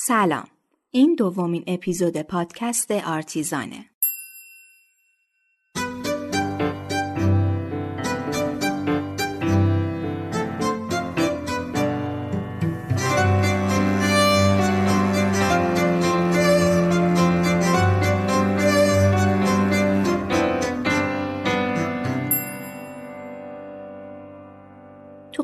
سلام. این دومین اپیزود پادکست آرتیزانه.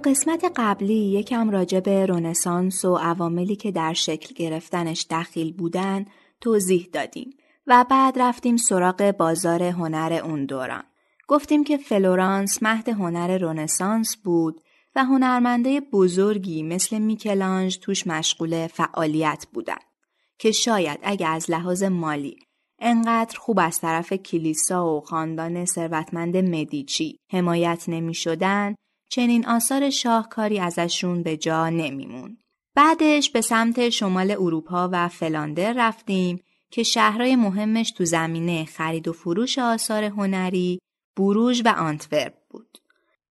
قسمت قبلی یکم راجع به رونسانس و عواملی که در شکل گرفتنش دخیل بودن توضیح دادیم و بعد رفتیم سراغ بازار هنر اون دوران. گفتیم که فلورانس مهد هنر رونسانس بود و هنرمنده بزرگی مثل میکلانج توش مشغول فعالیت بودن که شاید اگه از لحاظ مالی انقدر خوب از طرف کلیسا و خاندان ثروتمند مدیچی حمایت نمی شدن چنین آثار شاهکاری ازشون به جا نمیمون. بعدش به سمت شمال اروپا و فلاندر رفتیم که شهرهای مهمش تو زمینه خرید و فروش آثار هنری بروژ و آنتورپ بود.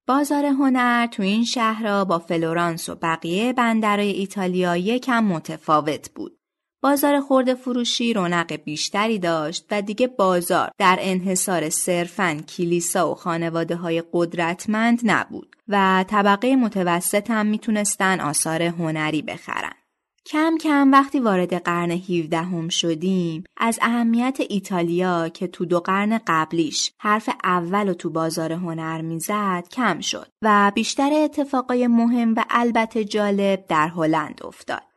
بازار هنر تو این شهرها با فلورانس و بقیه بندرهای ایتالیا یکم متفاوت بود. بازار خرده فروشی رونق بیشتری داشت و دیگه بازار در انحصار صرفاً کلیسا و خانواده های قدرتمند نبود و طبقه متوسط هم می‌تونستن آثار هنری بخرن. کم کم وقتی وارد قرن 17 هم شدیم از اهمیت ایتالیا که تو دو قرن قبلیش حرف اول و تو بازار هنر می‌زد کم شد و بیشتر اتفاقای مهم و البته جالب در هلند افتاد.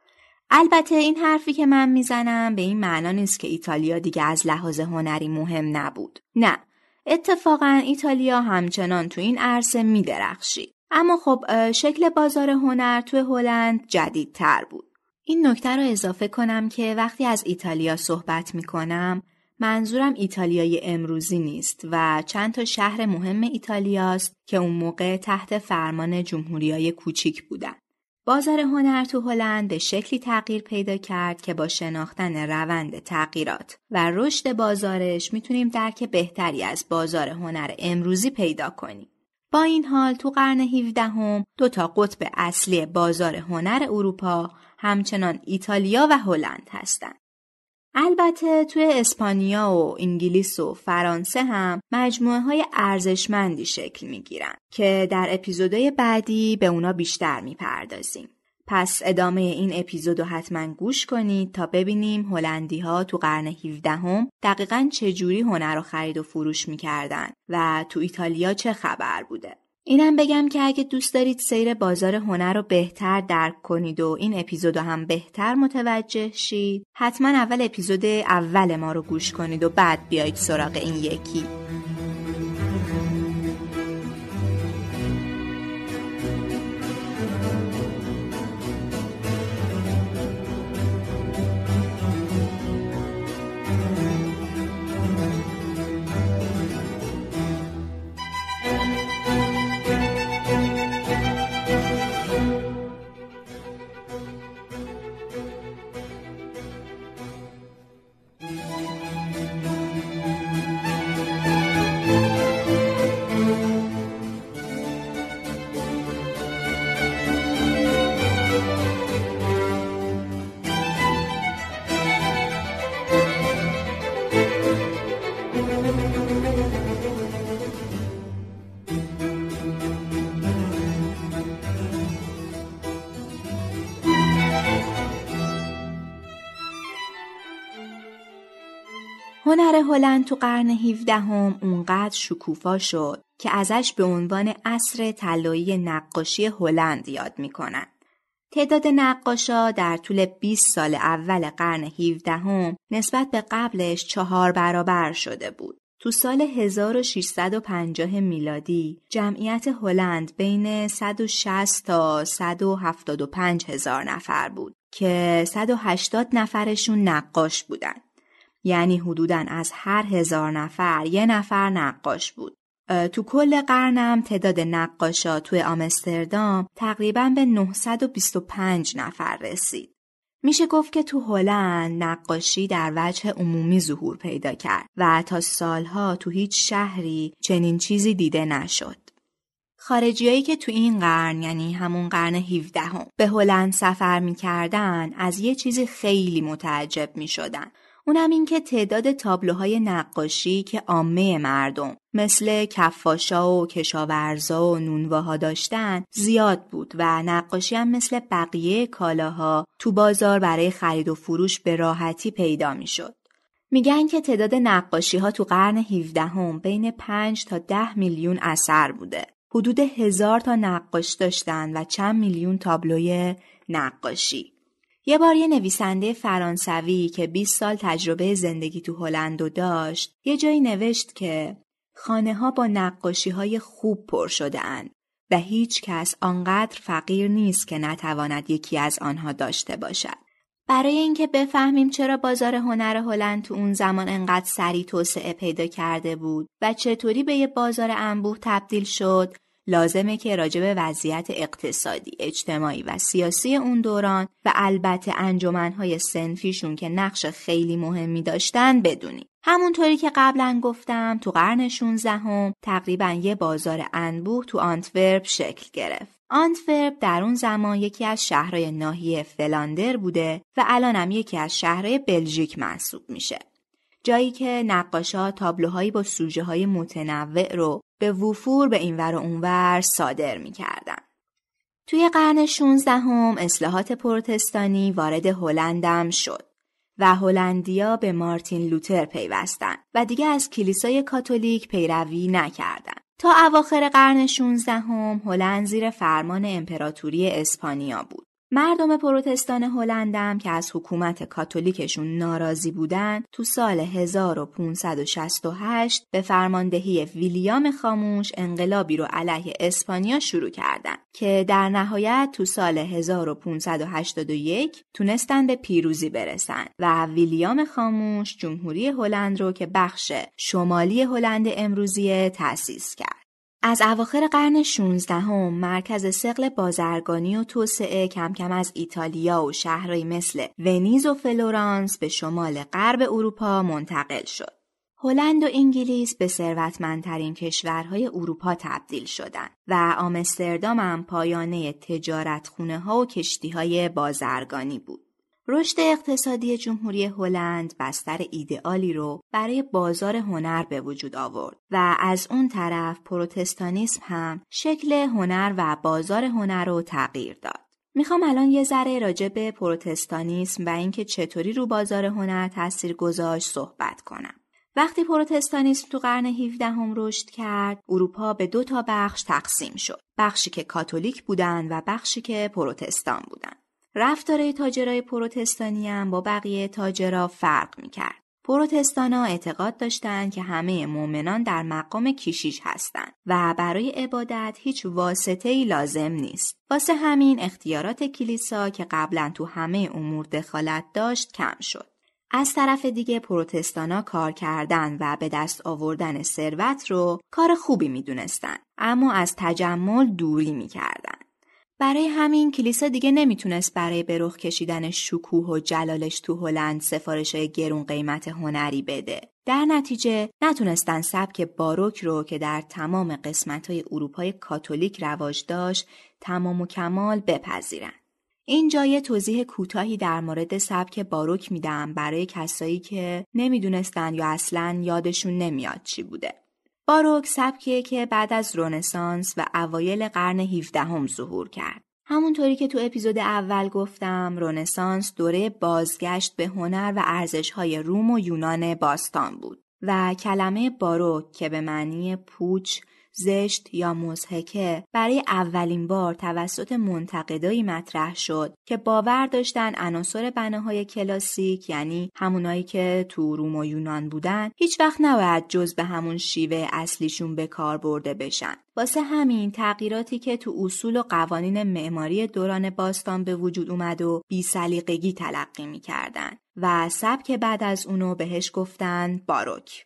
البته این حرفی که من می‌زنم به این معنا نیست که ایتالیا دیگه از لحاظ هنری مهم نبود. نه، اتفاقا ایتالیا همچنان تو این عرصه میدرخشید. اما خب شکل بازار هنر تو هلند جدیدتر بود. این نکته رو اضافه کنم که وقتی از ایتالیا صحبت می‌کنم منظورم ایتالیای امروزی نیست و چند تا شهر مهم ایتالیاست که اون موقع تحت فرمان جمهوریای کوچیک بودن. بازار هنر تو هلند به شکلی تغییر پیدا کرد که با شناختن روند تغییرات و رشد بازارش می‌تونیم درک بهتری از بازار هنر امروزی پیدا کنیم. با این حال تو قرن 17 هم دو تا قطب اصلی بازار هنر اروپا همچنان ایتالیا و هلند هستند. البته توی اسپانیا و انگلیس و فرانسه هم مجموعه های ارزشمندی شکل می گیرن که در اپیزودهای بعدی به اونا بیشتر می پردازیم. پس ادامه این اپیزودو حتما گوش کنید تا ببینیم هلندی ها تو قرن 17 هم دقیقا چجوری هنر رو خرید و فروش می‌کردن و تو ایتالیا چه خبر بوده. اینم بگم که اگه دوست دارید سیر بازار هنر رو بهتر درک کنید و این اپیزود هم بهتر متوجه شید حتما اول اپیزود اول ما رو گوش کنید و بعد بیایید سراغ این یکی. هنر هلند تو قرن 17 هم اونقدر شکوفا شد که ازش به عنوان عصر طلایی نقاشی هلند یاد می‌کنن. تعداد نقاشا در طول 20 سال اول قرن 17 هم نسبت به قبلش چهار برابر شده بود. تو سال 1650 میلادی جمعیت هلند بین 160 تا 175 هزار نفر بود که 180 نفرشون نقاش بودن. یعنی حدوداً از هر هزار نفر یه نفر نقاش بود. تو کل قرنم تعداد نقاشا توی آمستردام تقریبا به 925 نفر رسید. میشه گفت که تو هلند نقاشی در وجه عمومی ظهور پیدا کرد و تا سالها تو هیچ شهری چنین چیزی دیده نشد. خارجیایی که تو این قرن یعنی همون قرن 17 هم به هلند سفر می‌کردن از یه چیزی خیلی متعجب می‌شدن. اونم این که تعداد تابلوهای نقاشی که عامه مردم مثل کفاشا و کشاورزا و نونواها داشتن زیاد بود و نقاشی هم مثل بقیه کالاها تو بازار برای خرید و فروش به راحتی پیدا می‌شد. میگن که تعداد نقاشی ها تو قرن 17 هم بین 5 تا 10 میلیون اثر بوده. حدود هزار تا نقاش داشتن و چند میلیون تابلوی نقاشی. یه بار یه نویسنده فرانسوی که 20 سال تجربه زندگی تو هلند داشت یه جایی نوشت که خانه ها با نقاشی های خوب پر شده اند و هیچ کس آنقدر فقیر نیست که نتواند یکی از آنها داشته باشد. برای اینکه بفهمیم چرا بازار هنر هلند تو اون زمان انقدر سریع توسعه پیدا کرده بود و چطوری به یه بازار انبوه تبدیل شد لازمه که راجع به وضعیت اقتصادی، اجتماعی و سیاسی اون دوران و البته انجمنهای صنفیشون که نقش خیلی مهمی داشتن بدونیم. همونطوری که قبلا گفتم تو قرن 16 هم تقریبا یه بازار انبوه تو آنتورپ شکل گرفت. آنتورپ در اون زمان یکی از شهرهای ناحیه فلاندر بوده و الانم یکی از شهرهای بلژیک محسوب میشه. جایی که نقاشا تابلوهایی با سوژه های متنوع رو به وفور به اینور و اونور صادر می‌کردن. توی قرن 16 هم اصلاحات پروتستانی وارد هلندم شد و هلندیا به مارتین لوتر پیوستن و دیگه از کلیسای کاتولیک پیروی نکردند. تا اواخر قرن 16 هم هلند زیر فرمان امپراتوری اسپانیا بود. مردم پروتستان هلندم که از حکومت کاتولیکشون ناراضی بودند تو سال 1568 به فرماندهی ویلیام خاموش انقلابی رو علیه اسپانیا شروع کردند که در نهایت تو سال 1581 تونستن به پیروزی برسن و ویلیام خاموش جمهوری هلند رو که بخش شمالی هلند امروزی تأسیس کرد. از اواخر قرن 16 هم مرکز سقل بازرگانی و توسعه کم کم از ایتالیا و شهرهایی مثل ونیز و فلورانس به شمال غرب اروپا منتقل شد. هلند و انگلیس به ثروتمندترین کشورهای اروپا تبدیل شدند و آمستردام هم پایانه تجارت خونه ها و کشتی های بازرگانی بود. رشد اقتصادی جمهوری هلند بستر ایدئالی رو برای بازار هنر به وجود آورد و از اون طرف پروتستانیسم هم شکل هنر و بازار هنر رو تغییر داد. می‌خوام الان یه ذره راجع به پروتستانیسم و اینکه چطوری رو بازار هنر تاثیر گذاشت صحبت کنم. وقتی پروتستانیسم تو قرن 17 هم رشد کرد، اروپا به دو تا بخش تقسیم شد. بخشی که کاتولیک بودن و بخشی که پروتستان بودن. رفتار تاجرای پروتستانی هم با بقیه تاجرا فرق می‌کرد. پروتستانا اعتقاد داشتند که همه مؤمنان در مقام کیشیش هستند و برای عبادت هیچ واسطه ای لازم نیست. واسه همین اختیارات کلیسا که قبلا تو همه امور دخالت داشت کم شد. از طرف دیگه پروتستانا کار کردن و به دست آوردن ثروت رو کار خوبی می‌دونستن اما از تجمل دوری می‌کردن. برای همین کلیسا دیگه نمی‌تونست برای به رخ کشیدن شکوه و جلالش تو هلند سفارش های گرون قیمت هنری بده. در نتیجه نتونستن سبک باروک رو که در تمام قسمت های اروپای کاتولیک رواج داشت تمام و کمال بپذیرن. اینجا یه توضیح کوتاهی در مورد سبک باروک میدم برای کسایی که نمی‌دونستن یا اصلا یادشون نمیاد چی بوده. باروک سبکیه که بعد از رونسانس و اوایل قرن 17 هم ظهور کرد. همونطوری که تو اپیزود اول گفتم رونسانس دوره بازگشت به هنر و ارزشهای روم و یونان باستان بود و کلمه باروک که به معنی پوچ، زشت یا مزهکه برای اولین بار توسط منتقدایی مطرح شد که باور داشتن عناصر بناهای کلاسیک یعنی همونایی که تو روم و یونان بودن هیچ وقت نباید جز به همون شیوه اصلیشون به کار برده بشن. واسه همین تغییراتی که تو اصول و قوانین معماری دوران باستان به وجود اومد و بیسلیقگی تلقی می‌کردن و سبک بعد از اونو بهش گفتن باروک.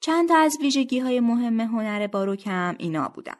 چند تا از ویژگی های مهم هنر باروک هم اینا بودن.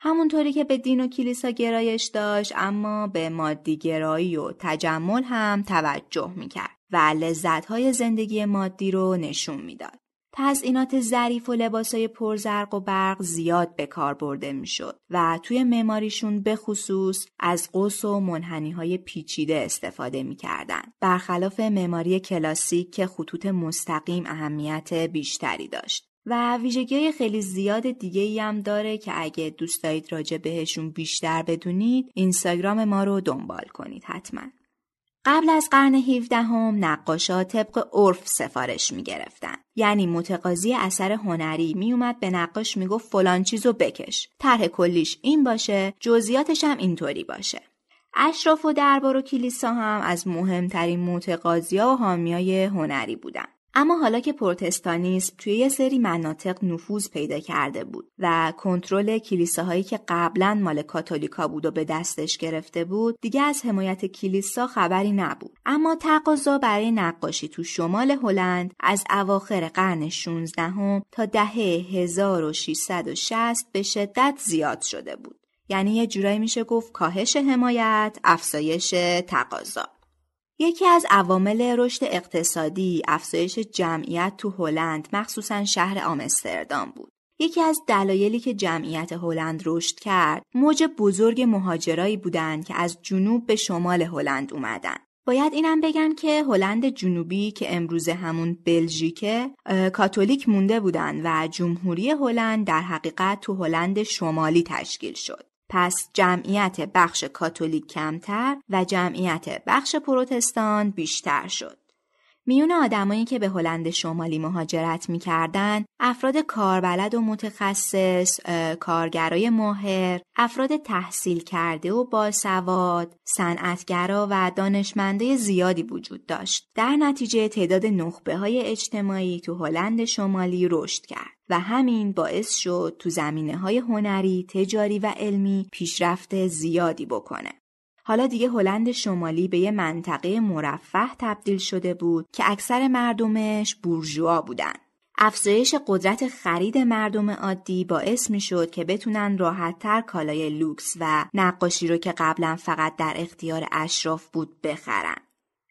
همونطوری که به دین و کلیسا گرایش داشت اما به مادی گرایی و تجمل هم توجه می‌کرد و لذت های زندگی مادی رو نشون می‌داد. تزئینات ظریف و لباسای پرزرق و برق زیاد به کار برده می‌شد و توی معماریشون به خصوص از قوس و منحنی های پیچیده استفاده می‌کردن. برخلاف معماری کلاسیک که خطوط مستقیم اهمیت بیشتری داشت. و ویژگی خیلی زیاد دیگه ای هم داره که اگه دوست دارید راجع بهشون بیشتر بدونید اینستاگرام ما رو دنبال کنید حتما. قبل از قرن 17 هم نقاشا طبق عرف سفارش می گرفتن. یعنی متقاضی اثر هنری می اومد به نقاش می گفت فلان چیزو بکش. طرح کلیش این باشه، جزئیاتش هم اینطوری باشه. اشراف و دربار و کلیسا هم از مهمترین متقاضیا و حامیای هنری بودن. اما حالا که پروتستانیسم توی یه سری مناطق نفوذ پیدا کرده بود و کنترل کلیساهایی که قبلا مال کاتولیکا بود و به دستش گرفته بود دیگه از حمایت کلیسا خبری نبود. اما تقاضا برای نقاشی تو شمال هلند از اواخر قرن 16 هم تا دهه 1660 به شدت زیاد شده بود. یعنی یه جورایی میشه گفت کاهش حمایت افزایش تقاضا. یکی از عوامل رشد اقتصادی افزایش جمعیت تو هلند مخصوصا شهر آمستردام بود. یکی از دلایلی که جمعیت هلند رشد کرد موج بزرگ مهاجرایی بودند که از جنوب به شمال هلند اومدن. باید اینم بگم که هلند جنوبی که امروز همون بلژیکه کاتولیک مونده بودن و جمهوری هلند در حقیقت تو هلند شمالی تشکیل شد. پس جمعیت بخش کاتولیک کمتر و جمعیت بخش پروتستان بیشتر شد. میون آدمایی که به هلند شمالی مهاجرت می‌کردن افراد کاربلد و متخصص، کارگرای ماهر، افراد تحصیل کرده و باسواد، صنعتگرا و دانشمنده زیادی وجود داشت. در نتیجه تعداد نخبه های اجتماعی تو هلند شمالی رشد کرد. و همین باعث شد تو زمینه های هنری، تجاری و علمی پیشرفت زیادی بکنه. حالا دیگه هلند شمالی به یه منطقه مرفه تبدیل شده بود که اکثر مردمش بورژوا بودن. افزایش قدرت خرید مردم عادی باعث می شد که بتونن راحتتر کالای لوکس و نقاشی رو که قبلا فقط در اختیار اشراف بود بخرن.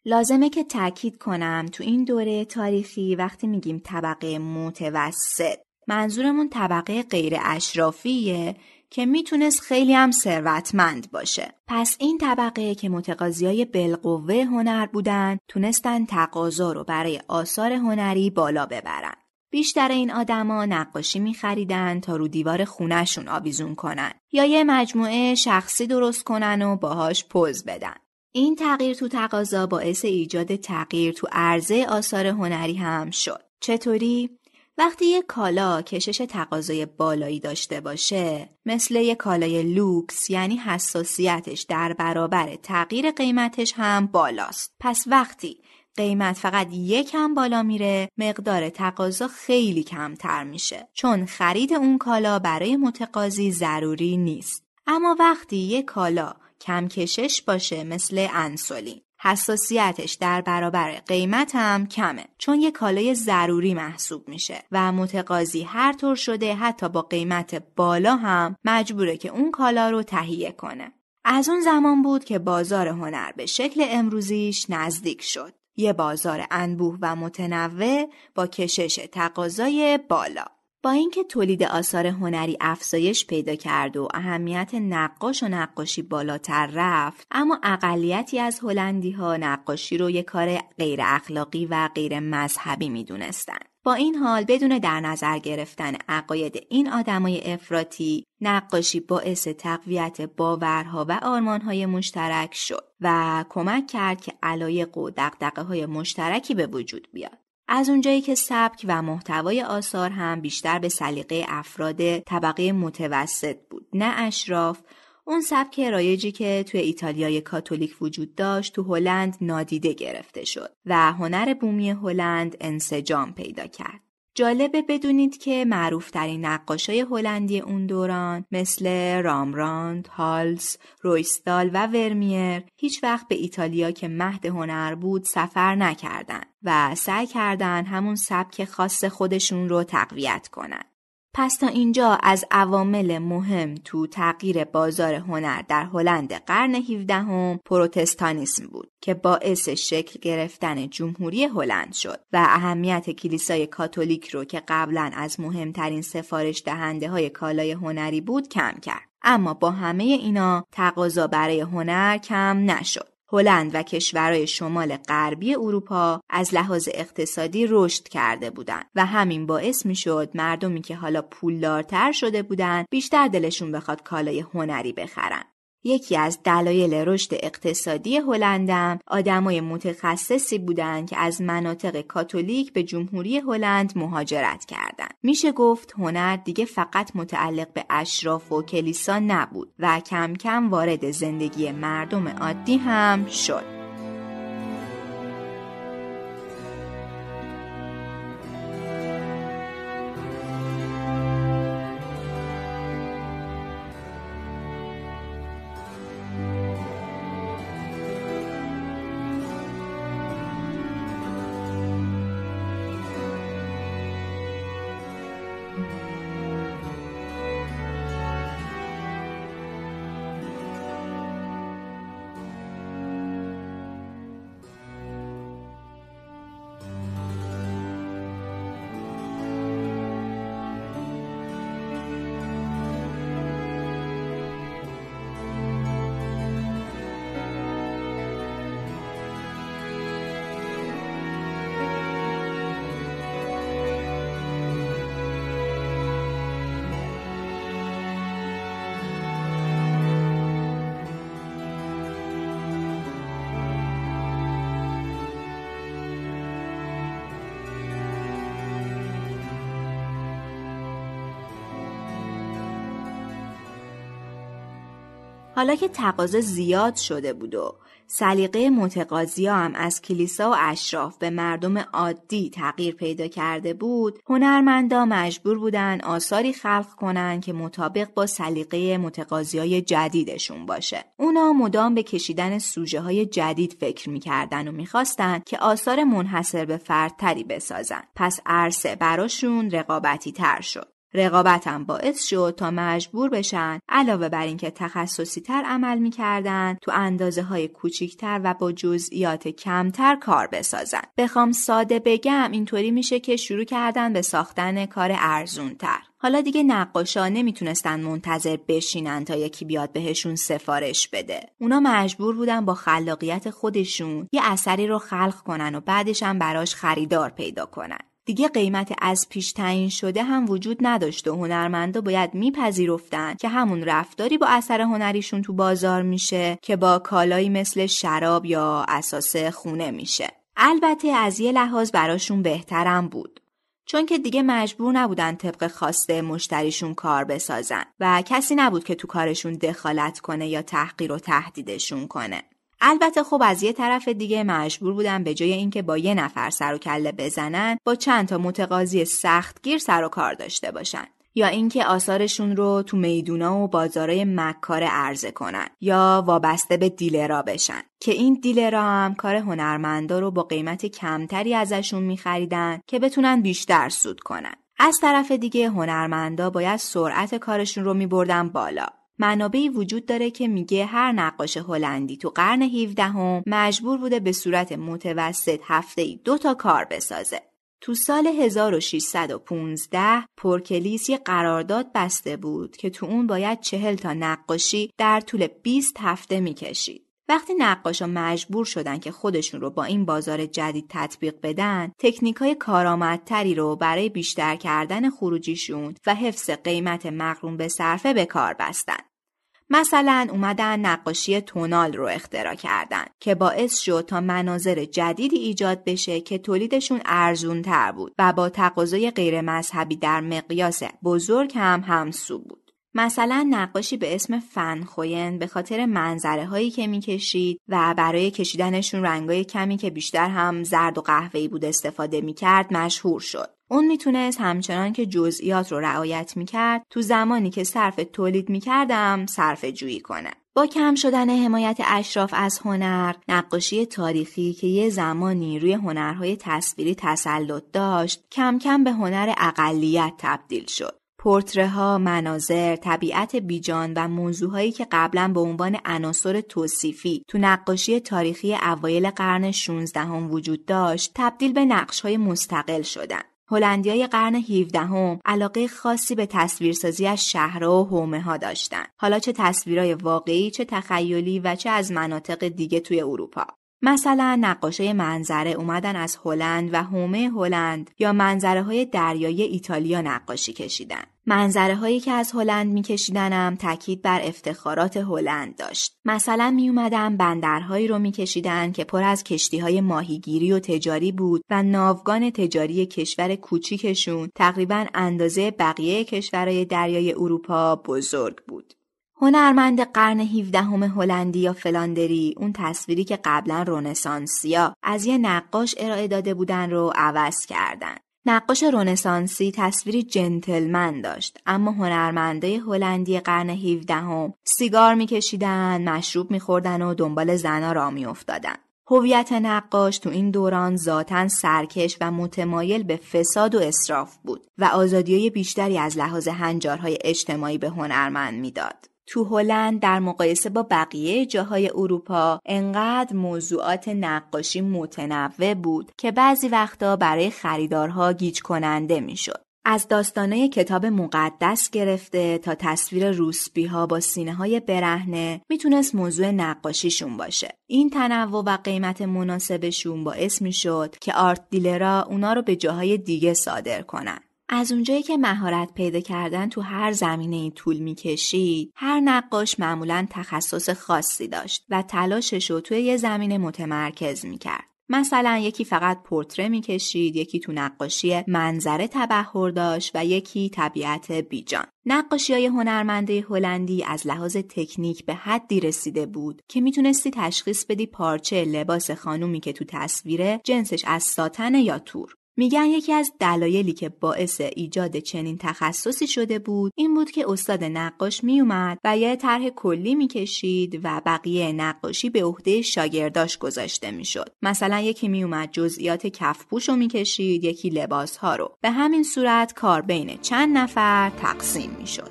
لازمه که تاکید کنم تو این دوره تاریخی وقتی میگیم طبقه متوسط منظورمون طبقه غیر اشرافیه که می‌تونست خیلی هم ثروتمند باشه. پس این طبقه که متقاضیای بالقوه هنر بودن تونستن تقاضا رو برای آثار هنری بالا ببرن. بیشتر این آدما نقاشی میخریدن تا رو دیوار خونهشون آویزون کنن یا یه مجموعه شخصی درست کنن و باهاش پوز بدن. این تغییر تو تقاضا باعث ایجاد تغییر تو عرضه آثار هنری هم شد. چطوری؟ وقتی یک کالا کشش تقاضای بالایی داشته باشه مثل یک کالای لوکس یعنی حساسیتش در برابر تغییر قیمتش هم بالاست. پس وقتی قیمت فقط یکم بالا میره مقدار تقاضا خیلی کمتر میشه چون خرید اون کالا برای متقاضی ضروری نیست. اما وقتی یک کالا کم کشش باشه مثل انسولین حساسیتش در برابر قیمت هم کمه چون یه کالای ضروری محسوب میشه و متقاضی هر طور شده حتی با قیمت بالا هم مجبوره که اون کالا رو تهیه کنه. از اون زمان بود که بازار هنر به شکل امروزیش نزدیک شد. یه بازار انبوه و متنوع با کشش تقاضای بالا. با اینکه تولید آثار هنری افزایش پیدا کرد و اهمیت نقاش و نقاشی بالاتر رفت اما اقلیتی از هلندی ها نقاشی رو یک کار غیر اخلاقی و غیر مذهبی می‌دونستند. با این حال بدون در نظر گرفتن عقاید این آدمای افراطی نقاشی باعث تقویت باورها و آرمانهای مشترک شد و کمک کرد که علایق و دقدقه های مشترکی به وجود بیاد از اونجایی که سبک و محتوای آثار هم بیشتر به سلیقه افراد طبقه متوسط بود. نه اشراف اون سبک رایجی که توی ایتالیای کاتولیک وجود داشت تو هلند نادیده گرفته شد و هنر بومی هلند انسجام پیدا کرد. جالبه بدونید که معروفترین نقاشای هلندی اون دوران مثل رامراند، هالز، رویستال و ورمیر هیچ وقت به ایتالیا که مهد هنر بود سفر نکردند و سعی کردند همون سبک خاص خودشون رو تقویت کنند. پس تا اینجا از عوامل مهم تو تغییر بازار هنر در هلند قرن 17 هم پروتستانیسم بود که باعث شکل گرفتن جمهوری هلند شد و اهمیت کلیسای کاتولیک رو که قبلا از مهمترین سفارش دهنده های کالای هنری بود کم کرد. اما با همه اینا تقاضا برای هنر کم نشد. هلند و کشورهای شمال غربی اروپا از لحاظ اقتصادی رشد کرده بودند و همین باعث می شد مردمی که حالا پولدارتر شده بودند بیشتر دلشون بخواد کالای هنری بخرن. یکی از دلایل رشد اقتصادی هلندم آدمای متخصصی بودند که از مناطق کاتولیک به جمهوری هلند مهاجرت کردند. میشه گفت هنر دیگه فقط متعلق به اشراف و کلیسا نبود و کم کم وارد زندگی مردم عادی هم شد. حالا که تقاضا زیاد شده بود و سلیقه متقاضی هم از کلیسا و اشراف به مردم عادی تغییر پیدا کرده بود هنرمندا مجبور بودن آثاری خلق کنن که مطابق با سلیقه متقاضی های جدیدشون باشه. اونا مدام به کشیدن سوژه های جدید فکر می‌کردن و می‌خواستن که آثار منحصر به فردتری بسازن. پس عرصه براشون رقابتی تر شد. رقابتم باعث شد تا مجبور بشن علاوه بر اینکه تخصصی تر عمل می‌کردن تو اندازه های کوچیکتر و با جزئیات کمتر کار بسازن بخوام ساده بگم اینطوری میشه که شروع کردن به ساختن کار ارزون تر حالا دیگه نقاشا نمی‌تونستن منتظر بشینن تا یکی بیاد بهشون سفارش بده. اونا مجبور بودن با خلاقیت خودشون یه اثری رو خلق کنن و بعدش هم براش خریدار پیدا کنن. دیگه قیمت از پیش تعیین شده هم وجود نداشت و هنرمندا باید میپذیرفتن که همون رفتاری با اثر هنریشون تو بازار میشه که با کالایی مثل شراب یا اساس خونه میشه. البته از یه لحاظ براشون بهترم بود. چون که دیگه مجبور نبودن طبق خواسته مشتریشون کار بسازن و کسی نبود که تو کارشون دخالت کنه یا تحقیر و تهدیدشون کنه. البته خب از یه طرف دیگه مجبور بودن به جای اینکه با یه نفر سر و کله بزنن با چند تا متقاضی سختگیر سر و کار داشته باشن. یا اینکه آثارشون رو تو میدونا و بازارای مکار عرضه کنن یا وابسته به دیلرا بشن. که این دیلرا هم کار هنرمندا رو با قیمت کمتری ازشون میخریدن که بتونن بیشتر سود کنن. از طرف دیگه هنرمندا باید سرعت کارشون رو میبردن بالا. منابعی وجود داره که میگه هر نقاش هلندی تو قرن 17 هم مجبور بوده به صورت متوسط هفته ای دو تا کار بسازه. تو سال 1615 پرکلیس یه قرارداد بسته بود که تو اون باید چهل تا نقاشی در طول 20 هفته می‌کشید. وقتی نقاشا مجبور شدن که خودشون رو با این بازار جدید تطبیق بدن، تکنیک های کارآمدتری رو برای بیشتر کردن خروجیشون و حفظ قیمت مقرون به صرفه به کار بستن. مثلا اومدن نقاشی تونال رو اختراع کردن که باعث شد تا مناظر جدیدی ایجاد بشه که تولیدشون ارزون تر بود و با تقاضای غیر مذهبی در مقیاس بزرگ هم همسو بود. مثلا نقاشی به اسم فنخوین به خاطر منظره هایی که می‌کشید و برای کشیدنشون رنگای کمی که بیشتر هم زرد و قهوه‌ای بود استفاده می‌کرد مشهور شد. اون می‌تونست همچنان که جزئیات رو رعایت می‌کرد تو زمانی که صرف تولید می‌کردم صرف جویی کنه. با کم شدن حمایت اشراف از هنر، نقاشی تاریخی که یه زمانی روی هنرهای تصویری تسلط داشت، کم کم به هنر اقلیت تبدیل شد. پورتره ها، مناظر، طبیعت بیجان و موضوعهایی که قبلا به عنوان عناصر توصیفی تو نقاشی تاریخی اوایل قرن 16 هم وجود داشت، تبدیل به نقش های مستقل شدن. هلندیای قرن 17 هم علاقه خاصی به تصویرسازی از شهرها و حومه ها داشتن. حالا چه تصویرهای واقعی، چه تخیلی و چه از مناطق دیگه توی اروپا. مثلا نقاشه منظره اومدن از هلند و هومه هلند یا منظره های دریایی ایتالیا نقاشی کشیدن. منظره هایی که از هلند میکشیدنم تاکید بر افتخارات هلند داشت. مثلا می اومدن بندرهایی رو میکشیدن که پر از کشتی های ماهیگیری و تجاری بود و ناوگان تجاری کشور کوچیکشون تقریبا اندازه بقیه کشورهای دریای اروپا بزرگ بود. هنرمند قرن 17 هلندی یا فلاندری اون تصویری که قبلا رونسانسیا از یه نقاش ارائه داده بودن رو عوض کردن. نقاش رونسانسی تصویری جنتلمن داشت اما هنرمنده هلندی قرن 17 هم سیگار میکشیدن، مشروب میخوردن و دنبال زنا را میافتادن. هویت نقاش تو این دوران ذاتا سرکش و متمایل به فساد و اصراف بود و آزادی بیشتری از لحاظ هنجارهای اجتماعی به هنرمند می‌داد. تو هلند در مقایسه با بقیه جاهای اروپا انقدر موضوعات نقاشی متنوع بود که بعضی وقتا برای خریدارها گیج کننده می‌شد. از داستانه کتاب مقدس گرفته تا تصویر روسبی ها با سینه های برهنه می‌تونست موضوع نقاشیشون باشه. این تنوع و قیمت مناسبشون باعث می‌شد که آرت دیلرا اونا رو به جاهای دیگه صادر کنن. از اونجایی که مهارت پیدا کردن تو هر زمینه ای طول می‌کشید هر نقاش معمولا تخصص خاصی داشت و تلاشش رو توی یه زمینه متمرکز می‌کرد. مثلا یکی فقط پورتره می‌کشید یکی تو نقاشی منظره تبهر داشت و یکی طبیعت بیجان. نقاشی های هنرمنده هلندی از لحاظ تکنیک به حدی رسیده بود که می‌تونستی تشخیص بدی پارچه لباس خانومی که تو تصویره جنسش از ساتن یا تور. میگن یکی از دلایلی که باعث ایجاد چنین تخصصی شده بود این بود که استاد نقاش میومد و یه طرح کلی می‌کشید و بقیه نقاشی به عهده شاگرداش گذاشته می‌شد. مثلا یکی میومد جزئیات کفپوش رو می‌کشید یکی لباس ها رو. به همین صورت کار بین چند نفر تقسیم می‌شد.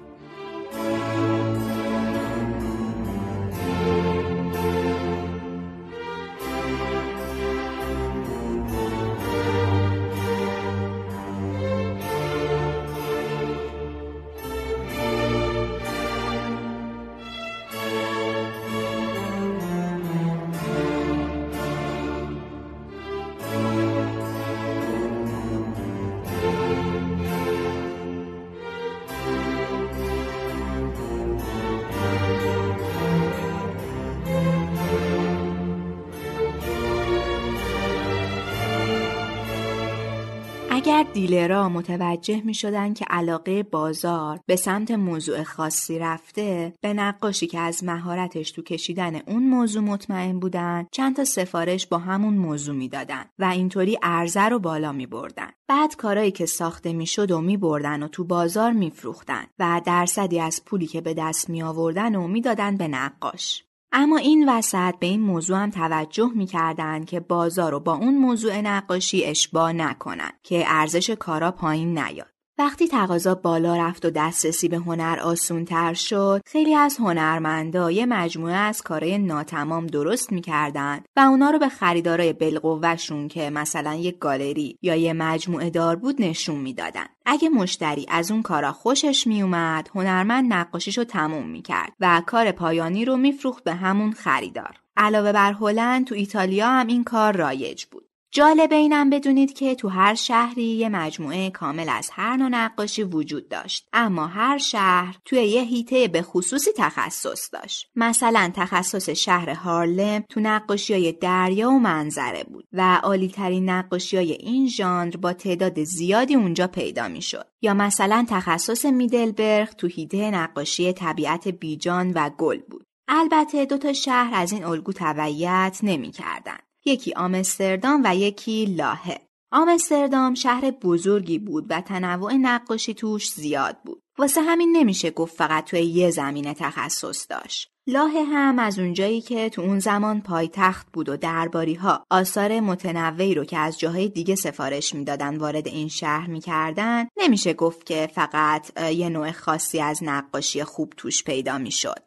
اگر دیلرها متوجه می شدن که علاقه بازار به سمت موضوع خاصی رفته به نقاشی که از مهارتش تو کشیدن اون موضوع مطمئن بودن چند تا سفارش با همون موضوع می‌دادن و اینطوری ارزه رو بالا می بردن. بعد کارایی که ساخته می شد و می بردن و تو بازار می فروختن و درصدی از پولی که به دست می آوردن و می‌دادن به نقاش. اما این وسط به این موضوع هم توجه می‌کردند که بازار رو با اون موضوع نقاشی اشباه نکنن که ارزش کارا پایین نیاد. وقتی تقاضا بالا رفت و دسترسی به هنر آسون تر شد خیلی از هنرمندا یه مجموعه از کارهای ناتمام درست می‌کردن و اونا رو به خریدارای بالقوهشون که مثلا یک گالری یا یه مجموعه دار بود نشون می‌دادن. اگه مشتری از اون کارا خوشش میومد هنرمند نقاشیش رو تموم می‌کرد و کار پایانی رو میفروخت به همون خریدار. علاوه بر هلند تو ایتالیا هم این کار رایج بود. جالب اینم بدونید که تو هر شهری یه مجموعه کامل از هر نوع نقاشی وجود داشت. اما هر شهر توی یه هیته به خصوصی تخصص داشت. مثلا تخصص شهر هارلم تو نقاشی های دریا و منظره بود و عالی ترین نقاشی های این ژانر با تعداد زیادی اونجا پیدا می‌شد. یا مثلا تخصص میدلبرگ تو هیته نقاشی طبیعت بیجان و گل بود. البته دو تا شهر از این الگو تبعیت نمی‌کردند. یکی آمستردام و یکی لاهه. آمستردام شهر بزرگی بود و تنوع نقاشی توش زیاد بود. واسه همین نمیشه گفت فقط توی یه زمینه تخصص داشت. لاهه هم از اونجایی که تو اون زمان پایتخت بود و درباری ها آثار متنوعی رو که از جاهای دیگه سفارش می‌دادن وارد این شهر می‌کردن نمیشه گفت که فقط یه نوع خاصی از نقاشی خوب توش پیدا می‌شد.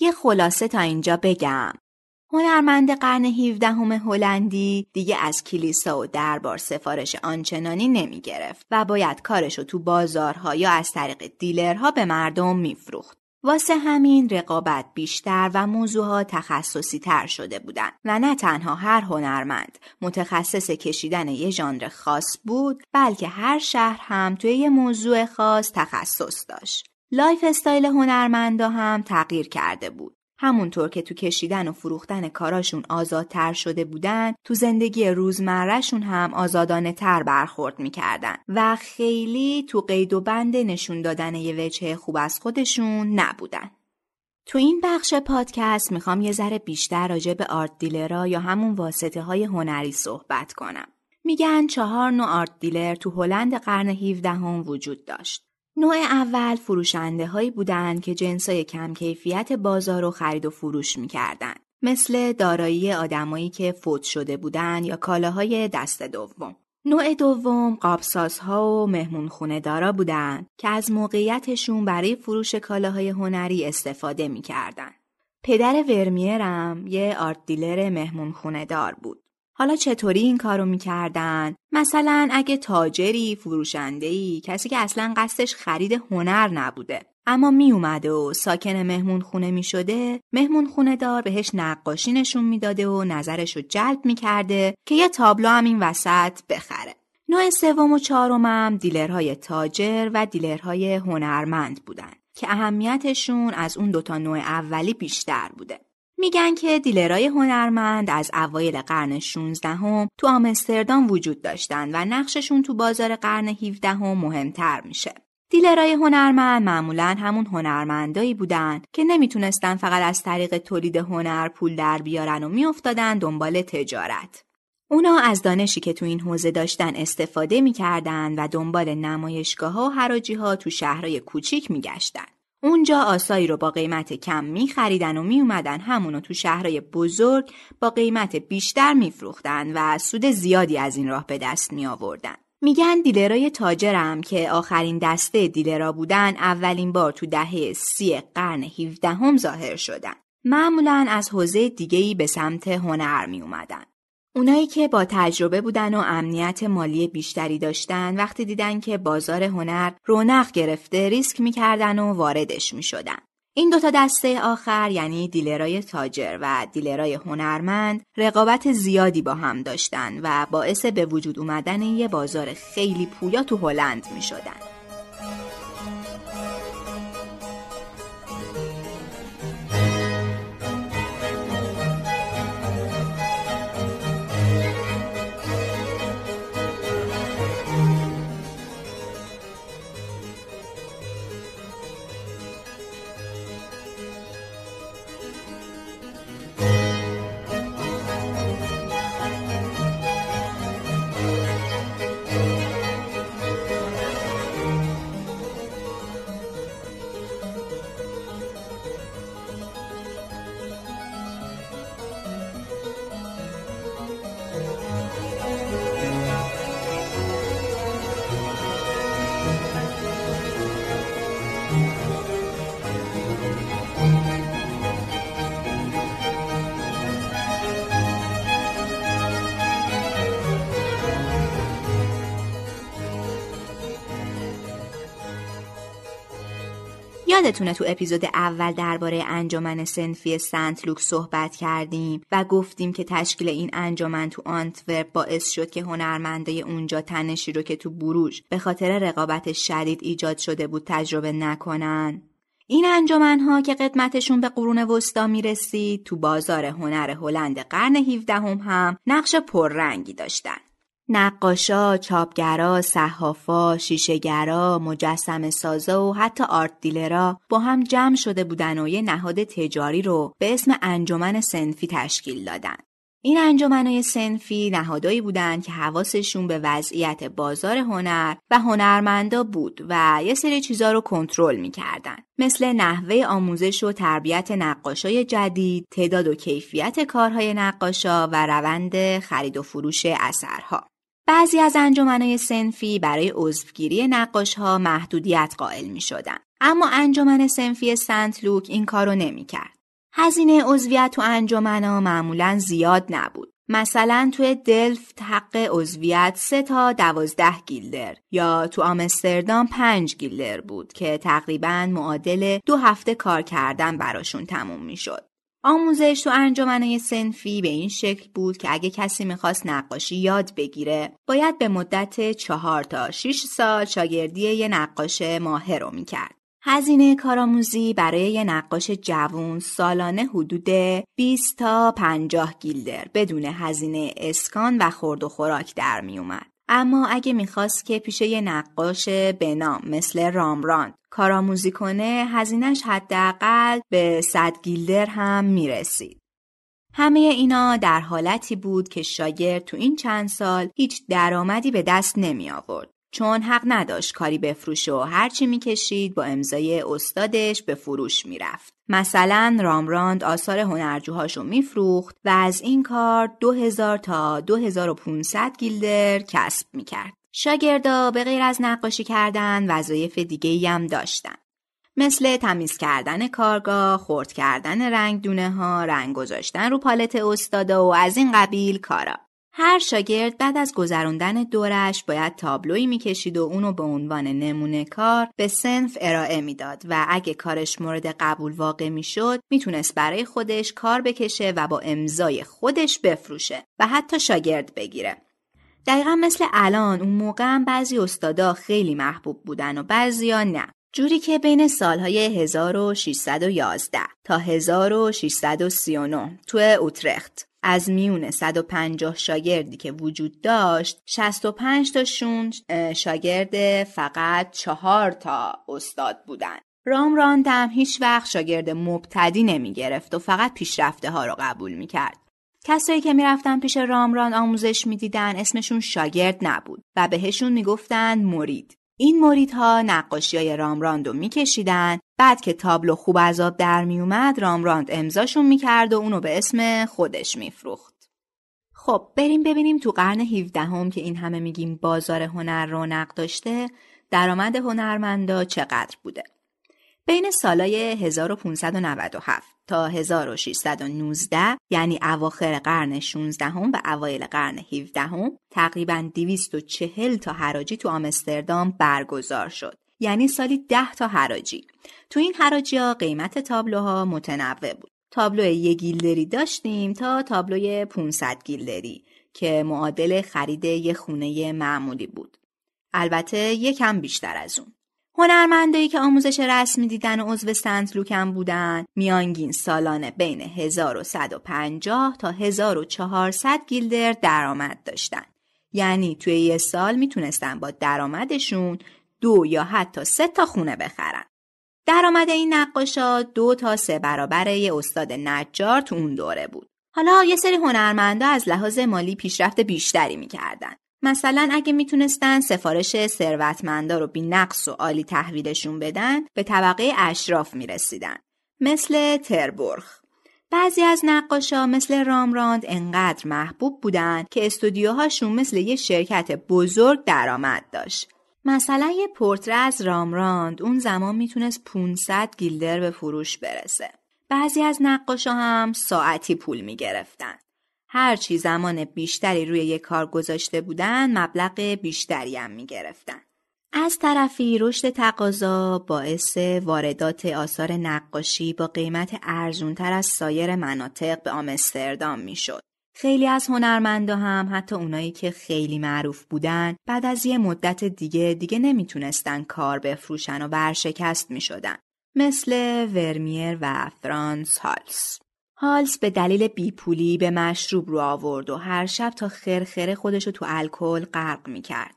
یه خلاصه تا اینجا بگم. هنرمند قرن 17 هلندی دیگه از کلیسا و دربار سفارش آنچنانی نمی گرفت و باید کارشو تو بازارها یا از طریق دیلرها به مردم میفروخت. واسه همین رقابت بیشتر و موضوعها تخصصی تر شده بودن و نه تنها هر هنرمند متخصص کشیدن یه ژانر خاص بود بلکه هر شهر هم توی یه موضوع خاص تخصص داشت. lifestyle هنرمندا هم تغییر کرده بود. همونطور که تو کشیدن و فروختن کاراشون آزادتر شده بودن تو زندگی روزمرهشون هم آزادانه تر برخورد می‌کردن و خیلی تو قید و بند نشون دادن یه وجه خوب از خودشون نبودن. تو این بخش پادکست می‌خوام یه ذره بیشتر راجع به art dealer ها یا همون واسطه های هنری صحبت کنم. میگن چهار نوع art dealer تو هلند قرن 17 هم وجود داشت. نوع اول فروشنده هایی بودند که جنسای کم کیفیت بازار رو خرید و فروش می‌کردن. مثل دارایی آدمایی که فوت شده بودند یا کالاهای دست دوم. نوع دوم قابسازها و مهمون دارا بودند که از موقعیتشون برای فروش کالاهای هنری استفاده می‌کردن. پدر ورمیرم یه آرت دیلر مهمون دار بود. حالا چطوری این کارو می‌کردن؟ مثلا اگه تاجری، فروشندهی، کسی که اصلا قصدش خرید هنر نبوده اما می اومده و ساکن مهمون خونه می شده مهمون خونه دار بهش نقاشی نشون می‌داده و نظرش رو جلب می کرده که یه تابلو هم این وسط بخره. نوع سوم و چهارمم دیلرهای تاجر و دیلرهای هنرمند بودن که اهمیتشون از اون دوتا نوع اولی بیشتر بوده. میگن که دیلرای هنرمند از اوایل قرن 16 هم تو آمستردام وجود داشتن و نقششون تو بازار قرن 17 هم مهمتر میشه. دیلرای هنرمند معمولا همون هنرمندایی بودن که نمی‌تونستن فقط از طریق تولید هنر پول در بیارن و میافتادن دنبال تجارت. اونا از دانشی که تو این حوزه داشتن استفاده می‌کردن و دنبال نمایشگاه ها و حراجی ها تو شهرهای کوچیک میگشتن. اونجا آسایی رو با قیمت کم می خریدن و می اومدن همونو تو شهرهای بزرگ با قیمت بیشتر میفروختن و سود زیادی از این راه به دست می آوردن. میگن دیلرای تاجرم که آخرین دسته دیلرا بودن اولین بار تو دهه سی قرن 17 هم ظاهر شدن. معمولا از حوزه دیگهی به سمت هنر می اومدن. اونایی که با تجربه بودن و امنیت مالی بیشتری داشتن وقتی دیدن که بازار هنر رونق گرفته ریسک می‌کردن و واردش می‌شدن. این دوتا دسته آخر یعنی دیلرای تاجر و دیلرای هنرمند رقابت زیادی با هم داشتن و باعث به وجود اومدن یه بازار خیلی پویا تو هلند می شدن. یادتونه تو اپیزود اول درباره انجمن صنفی سنت لوک صحبت کردیم و گفتیم که تشکیل این انجمن تو آنتورپ باعث شد که هنرمندای اونجا تنشی رو که تو بروژ به خاطر رقابت شدید ایجاد شده بود تجربه نکنن. این انجمن ها که قدمتشون به قرون وسطا می‌رسید تو بازار هنر هلند قرن 17 هم, هم نقش پررنگی داشتن. نقاشا، چاپگرا، صحافا، شیشهگرا، مجسمه سازا و حتی art dealer ا با هم جمع شده بودن و یه نهاد تجاری رو به اسم انجمن صنفی تشکیل دادن. این انجمنهای سنفی نهادایی بودند که حواسشون به وضعیت بازار هنر و هنرمندا بود و یه سری چیزا رو کنترل می‌کردن مثل نحوه آموزش و تربیت نقاشای جدید، تعداد و کیفیت کارهای نقاشا و روند خرید و فروش اثرها. بعضی از انجمنهای سنفی برای عضوگیری نقاشها محدودیت قائل می شدن. اما انجمن سنفی سنت لوک این کارو نمی‌کرد. هزینه عضویت تو انجمنا معمولا زیاد نبود. مثلا توی دلفت حق عضویت سه تا دوازده گیلدر یا تو آمستردام پنج گیلدر بود که تقریبا معادل دو هفته کار کردن براشون تموم می‌شد. آموزش تو انجمنهای سنفی به این شکل بود که اگه کسی می‌خواست نقاشی یاد بگیره باید به مدت چهار تا 6 سال شاگردی یه نقاش ماهر رو می‌کرد. هزینه کارآموزی برای یه نقاش جوون سالانه حدود 20 تا 50 گیلدر بدون هزینه اسکان و خورد و خوراک در می اومد. اما اگه می‌خواست که پیش یه نقاش نام مثل رامراند کارآموزی کنه هزینهش حداقل به 100 گیلدر هم می‌رسید. همه اینا در حالتی بود که شاگرد تو این چند سال هیچ درآمدی به دست نمی آورد. چون حق نداشت کاری بفروشه و هرچی می‌کشید با امضای استادش به فروش می‌رفت. مثلا رامراند آثار هنرجوهاشو میفروخت و از این کار 2000 تا 2500 گیلدر کسب می‌کرد. شاگردا به غیر از نقاشی کردن وظایف دیگه هم داشتن. مثل تمیز کردن کارگاه، خرد کردن رنگ دونه ها، رنگ گذاشتن رو پالت استادا و از این قبیل کارا. هر شاگرد بعد از گذراندن دورش باید تابلویی می‌کشید و اونو به عنوان نمونه کار به سنف ارائه می‌داد و اگه کارش مورد قبول واقع می‌شد می‌تونست برای خودش کار بکشه و با امضای خودش بفروشه و حتی شاگرد بگیره. دقیقا مثل الان اون موقع هم بعضی استادا خیلی محبوب بودن و بعضیا نه. جوری که بین سالهای 1611 تا 1639 تو اوترخت از میون 150 شاگردی که وجود داشت 65 تاشون شاگرد فقط چهار تا استاد بودن رام هم هیچ وقت شاگرد مبتدی نمی گرفت و فقط پیشرفته ها رو قبول می کرد. کسایی که می‌رفتن پیش رامران آموزش می‌دیدن اسمشون شاگرد نبود و بهشون می‌گفتن مرید. این مریدها نقاشی های رامراند رو میکشیدن بعد که تابلو خوب از آب در میومد رامراند امضاشون می‌کرد و اونو به اسم خودش میفروخت. خب بریم ببینیم تو قرن 17 هم که این همه میگیم بازار هنر رونق داشته درآمد هنرمندا چقدر بوده. بین سالای 1597 تا 1619 یعنی اواخر قرن 16 هم و اوایل قرن 17 هم تقریبا 240 تا حراجی تو آمستردام برگزار شد. یعنی سالی 10 تا حراجی. تو این حراجی ها قیمت تابلوها متنوع بود. تابلو یک گیلدری داشتیم تا تابلوی 500 گیلدری که معادل خرید یه خونه معمولی بود. البته یکم بیشتر از اون. هنرمندایی که آموزش رسمی دیدن و عضو سنت لوکن بودن میانگین سالانه بین 1150 تا 1400 گیلدر درآمد داشتن. یعنی توی یه سال می‌تونستن با درآمدشون دو یا حتی سه تا خونه بخرن. درآمد این نقاشا دو تا سه برابر یه استاد نجار تو اون دوره بود. حالا یه سری هنرمندا از لحاظ مالی پیشرفت بیشتری می‌کردن. مثلا اگه می‌تونستن سفارش ثروتمندا رو بی نقص و عالی تحویلشون بدن به طبقه اشراف می‌رسیدن مثل تربورخ بعضی از نقاشا مثل رامراند انقدر محبوب بودن که استودیوهاشون مثل یه شرکت بزرگ درآمد داشت مثلا یه پورتره از رامراند اون زمان می‌تونست 500 گیلدر به فروش برسه بعضی از نقاشا هم ساعتی پول می‌گرفتن هرچی زمان بیشتری روی یک کار گذاشته بودن مبلغ بیشتری هم می گرفتن. از طرفی رشد تقاضا باعث واردات آثار نقاشی با قیمت ارزونتر از سایر مناطق به آمستردام می شد. خیلی از هنرمندا هم حتی اونایی که خیلی معروف بودن بعد از یه مدت دیگه دیگه نمی‌تونستن کار بفروشن و برشکست می شدن. مثل ورمیر و فرانس هالس. هالز به دلیل بیپولی به مشروب رو آورد و هر شب تا خرخره خودشو تو الکل غرق می‌کرد.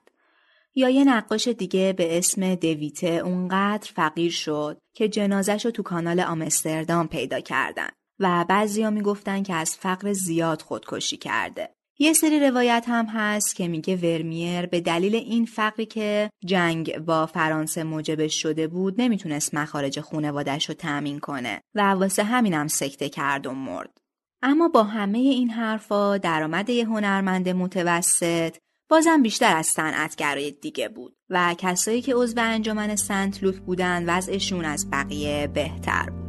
یا یه نقاش دیگه به اسم دویته اونقدر فقیر شد که جنازش رو تو کانال آمستردام پیدا کردن و بعضیا می‌گفتن که از فقر زیاد خودکشی کرده. یه سری روایت هم هست که میگه ورمیر به دلیل این فقری که جنگ با فرانسه موجبش شده بود نمی‌تونست مخارج خونوادش رو تأمین کنه و واسه همینم سکته کرد و مرد. اما با همه این حرفا درآمد یه هنرمند متوسط بازم بیشتر از صنعتگرای دیگه بود و کسایی که عضو انجمن سنت لوک بودن وضعشون از بقیه بهتر بود.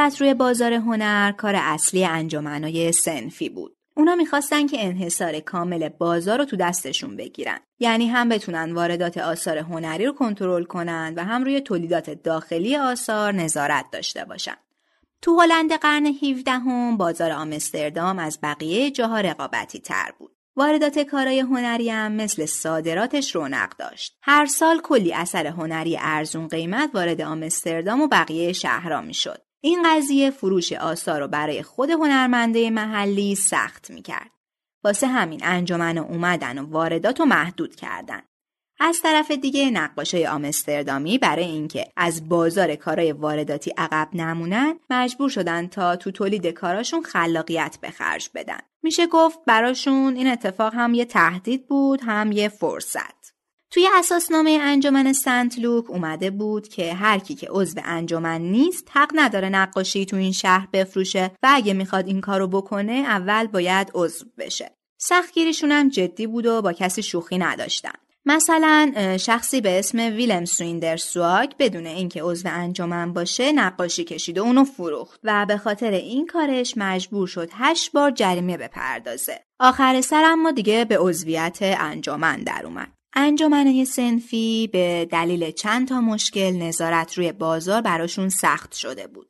نظارت روی بازار هنر کار اصلی انجمنای سنفی بود. اونا می‌خواستن که انحصار کامل بازار رو تو دستشون بگیرن. یعنی هم بتونن واردات آثار هنری رو کنترل کنن و هم روی تولیدات داخلی آثار نظارت داشته باشن. تو هلند قرن 17 هم بازار آمستردام از بقیه جاها رقابتی تر بود. واردات کارای هنری هم مثل صادراتش رونق داشت. هر سال کلی اثر هنری ارزون قیمت وارد آمستردام و بقیه شهرها می‌شد. این قضیه فروش آثار رو برای خود هنرمنده محلی سخت می‌کرد. واسه همین انجمن اومدن و واردات رو محدود کردن. از طرف دیگه نقاشای آمستردامی برای اینکه از بازار کارای وارداتی عقب نمونن مجبور شدن تا تو تولید کاراشون خلاقیت به خرج بدن. میشه گفت براشون این اتفاق هم یه تهدید بود هم یه فرصت. توی اساسنامه انجمن سنت لوک اومده بود که هر کی که عضو انجمن نیست حق نداره نقاشی تو این شهر بفروشه و اگه می‌خواد این کارو بکنه اول باید عضو بشه. سختگیریشون هم جدی بود و با کسی شوخی نداشتن. مثلا شخصی به اسم ویلم سویندر سواگ بدون اینکه عضو انجمن باشه نقاشی کشید و اونو فروخت و به خاطر این کارش مجبور شد هشت بار جریمه بپردازه. آخر سر اما دیگه به عضویت انجمن در اومد. انجمنه سنفی به دلیل چند تا مشکل نظارت روی بازار براشون سخت شده بود.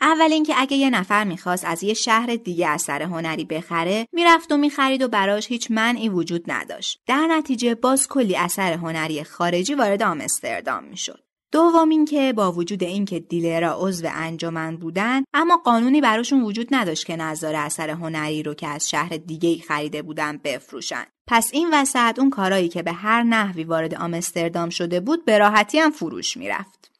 اول اینکه اگه یه نفر می‌خواست از یه شهر دیگه اثر هنری بخره می‌رفت و می‌خرید و براش هیچ منعی وجود نداشت در نتیجه باز کلی اثر هنری خارجی وارد آمستردام می‌شد دوم اینکه با وجود اینکه دیلرها عضو انجمن بودن اما قانونی براشون وجود نداشت که نظار اثر هنری رو که از شهر دیگه خریده بودن بفروشن. پس این وسط اون کارایی که به هر نحوی وارد آمستردام شده بود به راحتی هم فروش می‌رفت.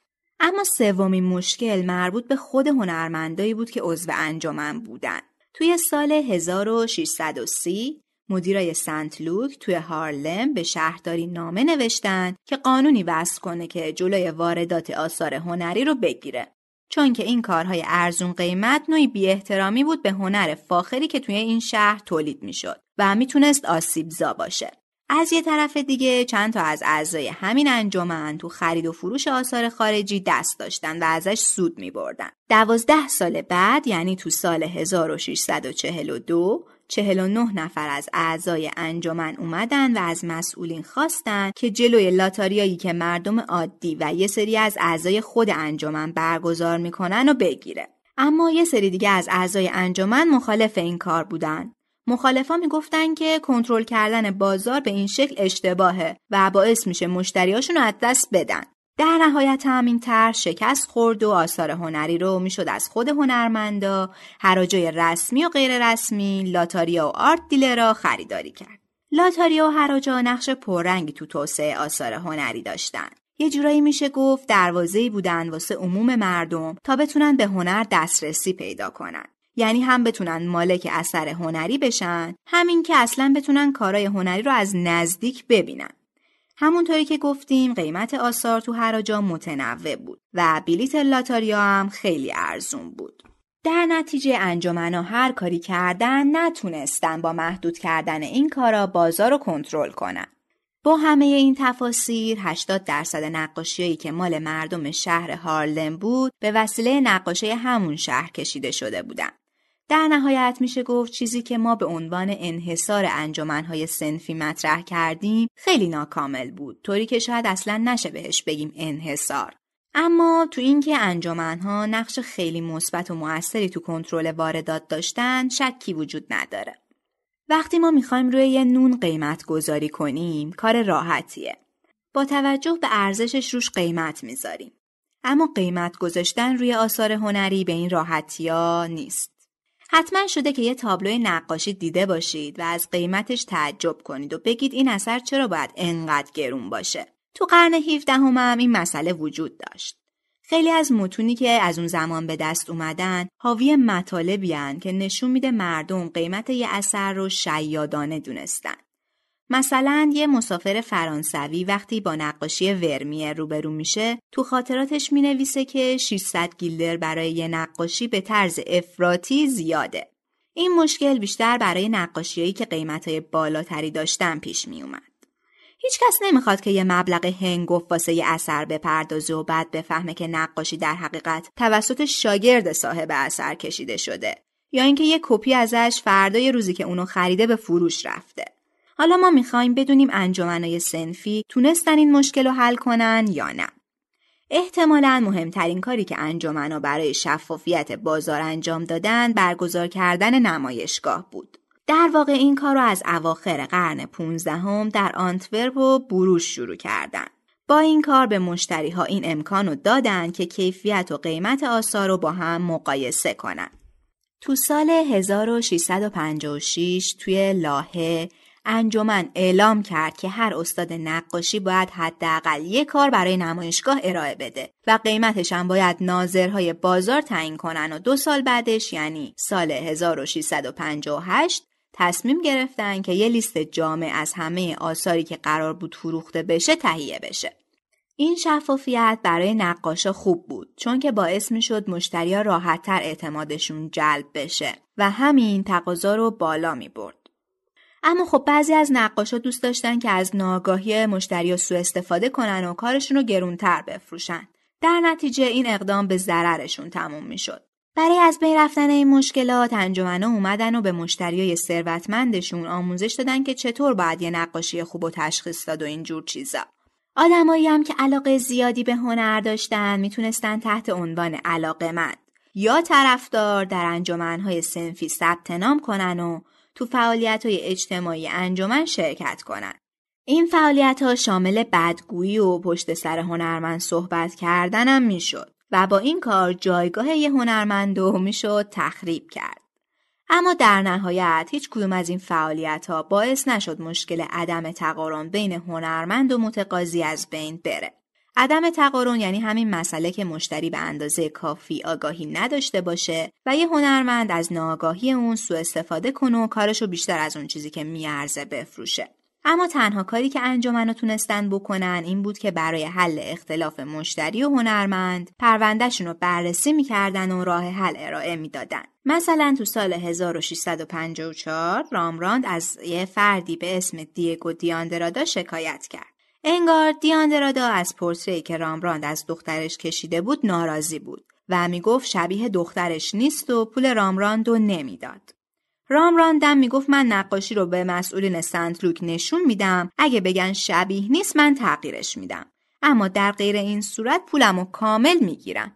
اما سومین مشکل مربوط به خود هنرمندایی بود که عضو انجمن بودن. توی سال 1630 مدیرای سنت لوک توی هارلم به شهرداری نامه نوشتن که قانونی وضع کنه که جلوی واردات آثار هنری رو بگیره. چون که این کارهای ارزون قیمت نوعی بی احترامی بود به هنر فاخری که توی این شهر تولید می‌شد و می‌تونست آسیبزا باشه. از یه طرف دیگه چند تا از اعضای همین انجمن تو خرید و فروش آثار خارجی دست داشتن و ازش سود می بردن. دوازده سال بعد یعنی تو سال 1642 49 نفر از اعضای انجمن اومدن و از مسئولین خواستن که جلوی لاتاریایی که مردم عادی و یه سری از اعضای خود انجمن برگزار می‌کنن و بگیره. اما یه سری دیگه از اعضای انجمن مخالف این کار بودن. مخالفا می‌گفتن که کنترل کردن بازار به این شکل اشتباهه و باعث میشه مشتریاشون رو از دست بدن. در نهایت هم این طرح شکست خورد و آثار هنری رو می‌شد از خود هنرمندا حراجای رسمی و غیر رسمی لاتاریا و آرت دیلرا خریداری کرد. لاتاریا و حراجا نقش پررنگی تو توسعه آثار هنری داشتن. یه جورایی میشه گفت دروازه‌ای بودن واسه عموم مردم تا بتونن به هنر دسترسی پیدا کنن. یعنی هم بتونن مالک اثر هنری بشن همین که اصلا بتونن کارای هنری رو از نزدیک ببینن. همونطوری که گفتیم قیمت آثار تو هر جا متنوع بود و بلیت لاتاریا هم خیلی ارزون بود. در نتیجه انجمنا هر کاری کردن نتونستن با محدود کردن این کارا بازار رو کنترل کنن. با همه این تفاسیر 80 درصد نقاشیایی که مال مردم شهر هارلم بود به وسیله نقاشی همون شهر کشیده شده بودن. در نهایت میشه گفت چیزی که ما به عنوان انحصار انجمنهای سنفی مطرح کردیم خیلی ناکامل بود. طوری که شاید اصلا نشه بهش بگیم انحصار. اما تو اینکه انجمنها نقش خیلی مثبت و موثری تو کنترل واردات داشتن شکی وجود نداره. وقتی ما می‌خوایم روی یه نون قیمت گذاری کنیم کار راحتیه. با توجه به ارزشش روش قیمت می‌ذاریم. اما قیمت گذاشتن روی آثار هنری به این راحتی ها نیست. حتما شده که یه تابلوی نقاشی دیده باشید و از قیمتش تعجب کنید و بگید این اثر چرا باید انقدر گرون باشه. تو قرن 17 هم این مسئله وجود داشت. خیلی از متونی که از اون زمان به دست اومدن حاوی مطالبی که نشون میده مردم قیمت یه اثر رو شیادانه دونستن. مثلا یه مسافر فرانسوی وقتی با نقاشی ورمیه روبرو میشه تو خاطراتش می‌نویسه که 600 گیلدر برای یه نقاشی به طرز افراطی زیاده. این مشکل بیشتر برای نقاشیهایی که قیمتهای بالاتری داشتن پیش می اومد. هیچ کس نمی‌خواد که یه مبلغ هنگفت واسه یه اثر بپردازه و بعد بفهمه که نقاشی در حقیقت توسط شاگرد صاحب اثر کشیده شده یا اینکه یه کپی ازش فردای روزی که اونو خریده به فروش رفته. حالا ما می‌خوایم بدونیم انجمنای سنفی تونستن این مشکل رو حل کنن یا نه. احتمالا مهمترین کاری که انجمنا برای شفافیت بازار انجام دادن برگزار کردن نمایشگاه بود. در واقع این کار رو از اواخر قرن 15 هم در آنتورپ و بروش شروع کردن. با این کار به مشتری ها این امکان رو دادن که کیفیت و قیمت آثار رو با هم مقایسه کنن. تو سال 1656 توی لاهه انجمن اعلام کرد که هر استاد نقاشی باید حداقل یک کار برای نمایشگاه ارائه بده و قیمتش هم باید ناظرهای بازار تعیین کنن و دو سال بعدش یعنی سال 1658 تصمیم گرفتن که یه لیست جامع از همه آثاری که قرار بود فروخته بشه تهیه بشه. این شفافیت برای نقاشا خوب بود چون که باعث می شد مشتریا راحتتر اعتمادشون جلب بشه و همین تقاضا رو بالا می برد. اما خب بعضی از نقاشا دوست داشتن که از ناگاهی مشتری سوء استفاده کنن و کارشون رو گرونتر بفروشن. در نتیجه این اقدام به ضررشون تموم می‌شد. برای از بین رفتن این مشکلات انجمنا اومدن و به مشتریای ثروتمندشون آموزش دادن که چطور باید یه نقاشی خوب و تشخیص داد و اینجور چیزا. آدمایی هم که علاقه زیادی به هنر داشتن می‌تونستن تحت عنوان علاقه مند یا طرفدار در انجمنهای سنفی ثبت نام کنن و تو فعالیت های اجتماعی انجمن شرکت کنند. این فعالیت ها شامل بدگویی و پشت سر هنرمند صحبت کردنم می‌شد و با این کار جایگاه یه هنرمند رو می‌شد تخریب کرد. اما در نهایت هیچ کدوم از این فعالیت ها باعث نشد مشکل عدم تقارن بین هنرمند و متقاضی از بین بره. عدم تقارن یعنی همین مسئله که مشتری به اندازه کافی آگاهی نداشته باشه و یه هنرمند از ناآگاهی اون سوء استفاده کنه و کارشو بیشتر از اون چیزی که میارزه بفروشه. اما تنها کاری که انجمنو تونستن بکنن این بود که برای حل اختلاف مشتری و هنرمند پروندهشون رو بررسی می‌کردن و راه حل ارائه می‌دادن. مثلا تو سال 1654 رامراند از یه فردی به اسم دیگو دیاندرادا شکایت کرد. انگار دیاندرادا از پورتری که رامبراند از دخترش کشیده بود ناراضی بود و می‌گفت شبیه دخترش نیست و پول رامراند رو نمی‌داد. رامراندم می‌گفت من نقاشی رو به مسئولین سنت لوک نشون میدم. اگه بگن شبیه نیست من تغییرش میدم. اما در غیر این صورت پولم رو کامل می‌گیرم.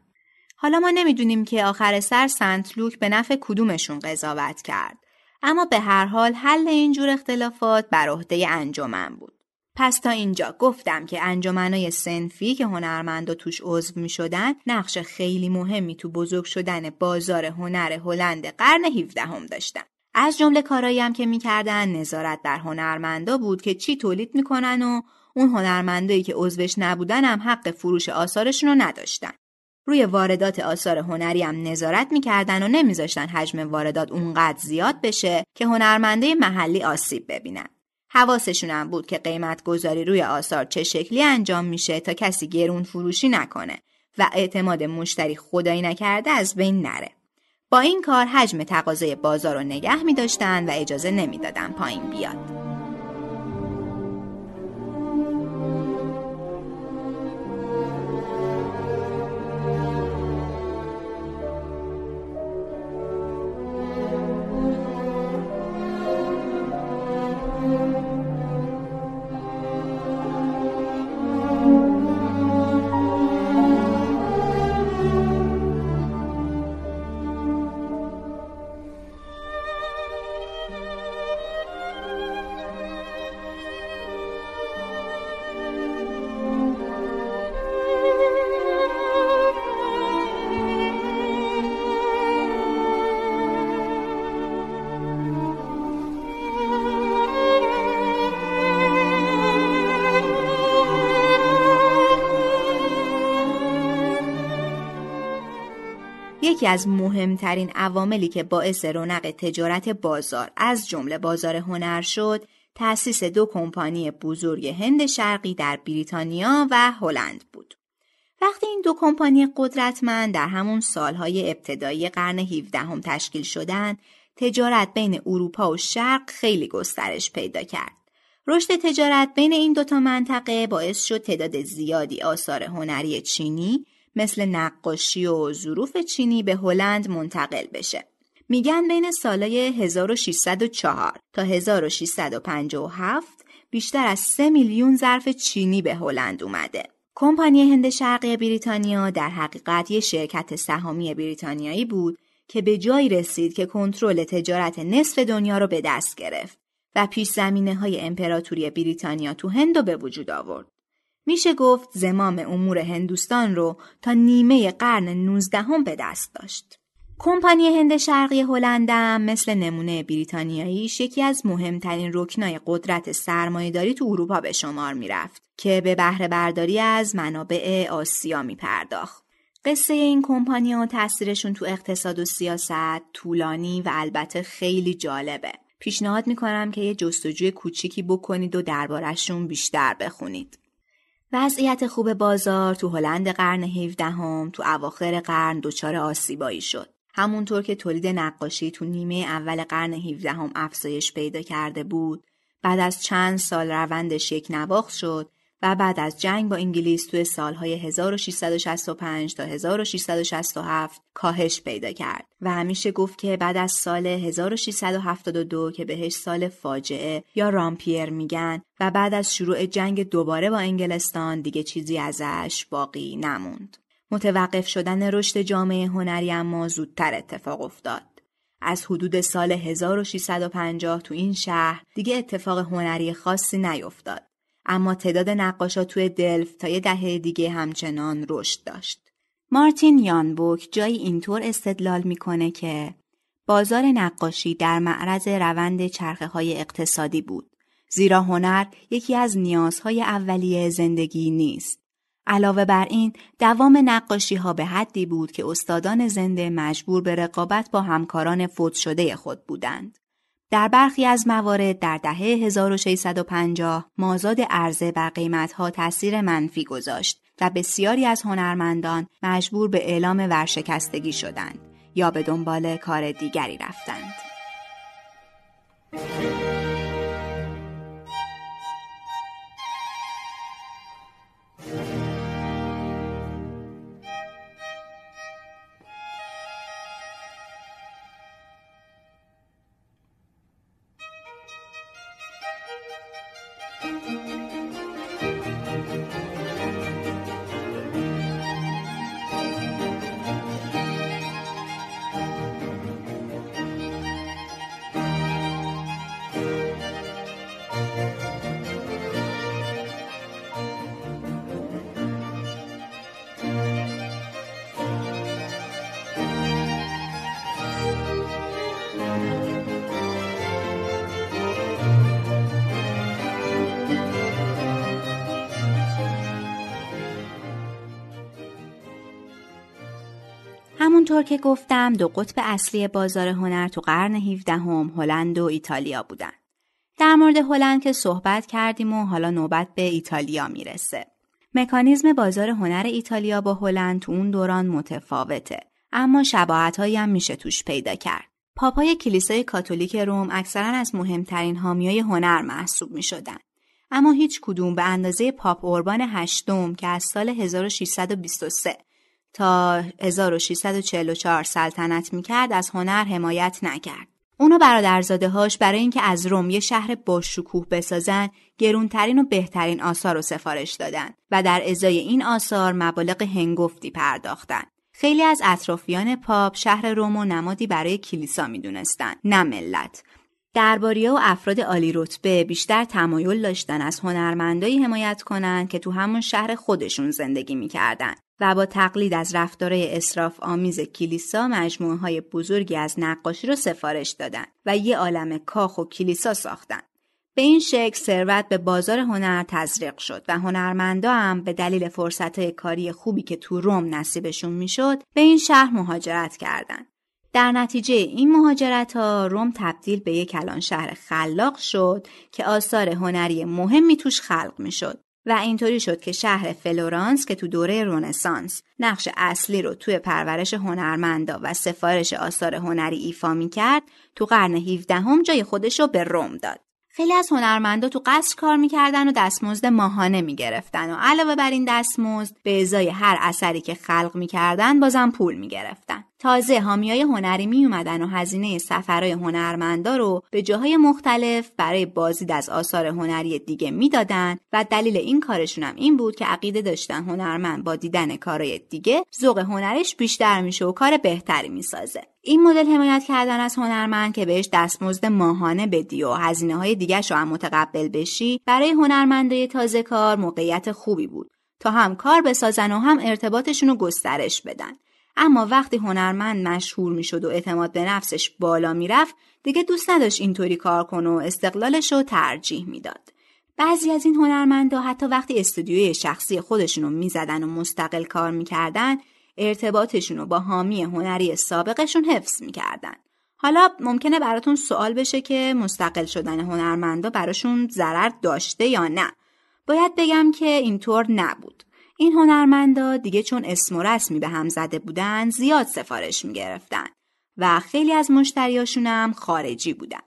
حالا ما نمی‌دونیم که آخر سر سنت لوک به نفع کدومشون قضاوت کرد. اما به هر حال حل اینجور اختلافات بر عهده انجمن بود. پس تا اینجا گفتم که انجمنای سنفی که هنرمندا توش عضو می شدن نقش خیلی مهمی تو بزرگ شدن بازار هنر هلند قرن 17 هم داشتن. از جمله کارایی هم که می‌کردن نظارت در هنرمندا بود که چی تولید می‌کنن و اون هنرمندایی که عضوش نبودن هم حق فروش آثارشون رو نداشتن. روی واردات آثار هنری هم نظارت می‌کردن و نمیذاشتن حجم واردات اونقدر زیاد بشه که هنرمنده محلی آسیب ببینن. حواسشون بود که قیمت گذاری روی آثار چه شکلی انجام میشه تا کسی گرون فروشی نکنه و اعتماد مشتری خدایی نکرده از بین نره. با این کار حجم تقاضای بازار رو نگه می داشتن و اجازه نمی‌دادن پایین بیاد. یکی از مهمترین عواملی که باعث رونق تجارت بازار از جمله بازار هنر شد تأسیس دو کمپانی بزرگ هند شرقی در بریتانیا و هلند بود. وقتی این دو کمپانی قدرتمند در همون سالهای ابتدایی قرن 17 هم تشکیل شدند، تجارت بین اروپا و شرق خیلی گسترش پیدا کرد. رشد تجارت بین این دوتا منطقه باعث شد تعداد زیادی آثار هنری چینی مثل نقاشی و ظروف چینی به هلند منتقل بشه. میگن بین سالای 1604 تا 1657 بیشتر از 3 میلیون ظرف چینی به هلند اومده. کمپانی هند شرقی بریتانیا در حقیقت یک شرکت سهامی بریتانیایی بود که به جایی رسید که کنترل تجارت نصف دنیا رو به دست گرفت و پیش زمینه های امپراتوری بریتانیا تو هند رو به وجود آورد. میشه گفت زمام امور هندوستان رو تا نیمه قرن 19 به دست داشت. کمپانی هند شرقی هلندم مثل نمونه بریتانیایی یکی از مهمترین رکنای قدرت سرمایهداری تو اروپا به شمار می‌رفت که به بهره برداری از منابع آسیا می پرداخت. قصه این کمپانی و تاثیرشون تو اقتصاد و سیاست طولانی و البته خیلی جالبه. پیشنهاد می‌کنم که یه جستجوی کوچیکی بکنید و دربارشون بیشتر بخونید. وضعیت خوب بازار تو هلند قرن 17 هم تو اواخر قرن دچار آسیبایی شد. همونطور که تولید نقاشی تو نیمه اول قرن 17 هم افزایش پیدا کرده بود، بعد از چند سال روندش یک نواخت شد و بعد از جنگ با انگلیس توی سالهای 1665 تا 1667 کاهش پیدا کرد و همیشه گفت که بعد از سال 1672 که بهش سال فاجعه یا رامپیر میگن و بعد از شروع جنگ دوباره با انگلستان دیگه چیزی ازش باقی نموند. متوقف شدن رشد جامعه هنری اما زودتر اتفاق افتاد. از حدود سال 1650 تو این شهر دیگه اتفاق هنری خاصی نیفتاد. اما تعداد نقاشا توی دلف تا یه دهه دیگه همچنان رشد داشت. مارتین یانبوک جایی اینطور استدلال می‌کنه که بازار نقاشی در معرض روند چرخه های اقتصادی بود. زیرا هنر یکی از نیازهای اولیه زندگی نیست. علاوه بر این دوام نقاشی ها به حدی بود که استادان زنده مجبور به رقابت با همکاران فوت شده خود بودند. در برخی از موارد در دهه 1650 مازاد عرضه بر قیمتها تاثیر منفی گذاشت و بسیاری از هنرمندان مجبور به اعلام ورشکستگی شدند یا به دنبال کار دیگری رفتند. همونطور که گفتم دو قطب اصلی بازار هنر تو قرن 17 هم هلند و ایتالیا بودن. در مورد هلند که صحبت کردیم و حالا نوبت به ایتالیا می‌رسه. مکانیزم بازار هنر ایتالیا با هلند تو اون دوران متفاوته. اما شباهت هم میشه توش پیدا کرد. پاپای کلیسای کاتولیک روم اکثرا از مهمترین حامیای هنر محسوب می شدن. اما هیچ کدوم به اندازه پاپ اوربان هشتم که از سال 1623 تا 1644 سلطنت می‌کرد از هنر حمایت نکرد. اونو برادرزاده هاش برای اینکه از روم یه شهر با شکوه بسازن گرونترین و بهترین آثار رو سفارش دادن و در ازای این آثار مبالغ هنگفتی پرداختن. خیلی از اطرافیان پاپ شهر روم و نمادی برای کلیسا می‌دونستند نه ملت درباریا و افراد عالی رتبه بیشتر تمایل داشتن از هنرمندایی حمایت کنند که تو همون شهر خودشون زندگی می‌کردن و با تقلید از رفتارهای اصراف آمیز کلیسا مجموعه های بزرگی از نقاشی رو سفارش دادن و یه عالم کاخ و کلیسا ساختن. به این شکل ثروت به بازار هنر تزریق شد و هنرمندا هم به دلیل فرصتهای کاری خوبی که تو روم نصیبشون می‌شد به این شهر مهاجرت کردند. در نتیجه این مهاجرت ها روم تبدیل به یک کلان شهر خلاق شد که آثار هنری مهمی توش خلق می شد و اینطوری شد که شهر فلورانس که تو دوره رونسانس نقش اصلی رو توی پرورش هنرمندا و سفارش آثار هنری ایفا می کرد تو قرن 17 هم جای خودش رو به روم داد. خیلی از هنرمندا تو قصر کار می‌کردن و دستمزد ماهانه می‌گرفتن و علاوه بر این دستمزد به ازای هر اثری که خلق می‌کردن بازم پول می‌گرفتن. تازه حامیای هنری می اومدن و هزینه سفرهای هنرمندا رو به جاهای مختلف برای بازدید از آثار هنری دیگه می‌دادن و دلیل این کارشون هم این بود که عقیده داشتن هنرمند با دیدن کارهای دیگه ذوق هنرش بیشتر میشه و کار بهتری می‌سازه. این مدل حمایت کردن از هنرمند که بهش دستمزد ماهانه بدی و هزینه های دیگه هم متقبل بشی برای هنرمندای تازه کار موقعیت خوبی بود تا هم کار بسازن و هم ارتباطشون رو گسترش بدن. اما وقتی هنرمند مشهور می‌شد و اعتماد به نفسش بالا می‌رفت دیگه دوست نداشت اینطوری کار کنه و استقلالش رو ترجیح می‌داد. بعضی از این هنرمندا حتی وقتی استودیوی شخصی خودشون رو می‌زدن و مستقل کار می‌کردن ارتباطشون رو با حامی هنری سابقشون حفظ می‌کردن. حالا ممکنه براتون سوال بشه که مستقل شدن هنرمندا براشون ضرر داشته یا نه. باید بگم که اینطور نبود. این هنرمندا دیگه چون اسم و رسمی به هم زده بودن زیاد سفارش می‌گرفتن و خیلی از مشتریاشون هم خارجی بودن.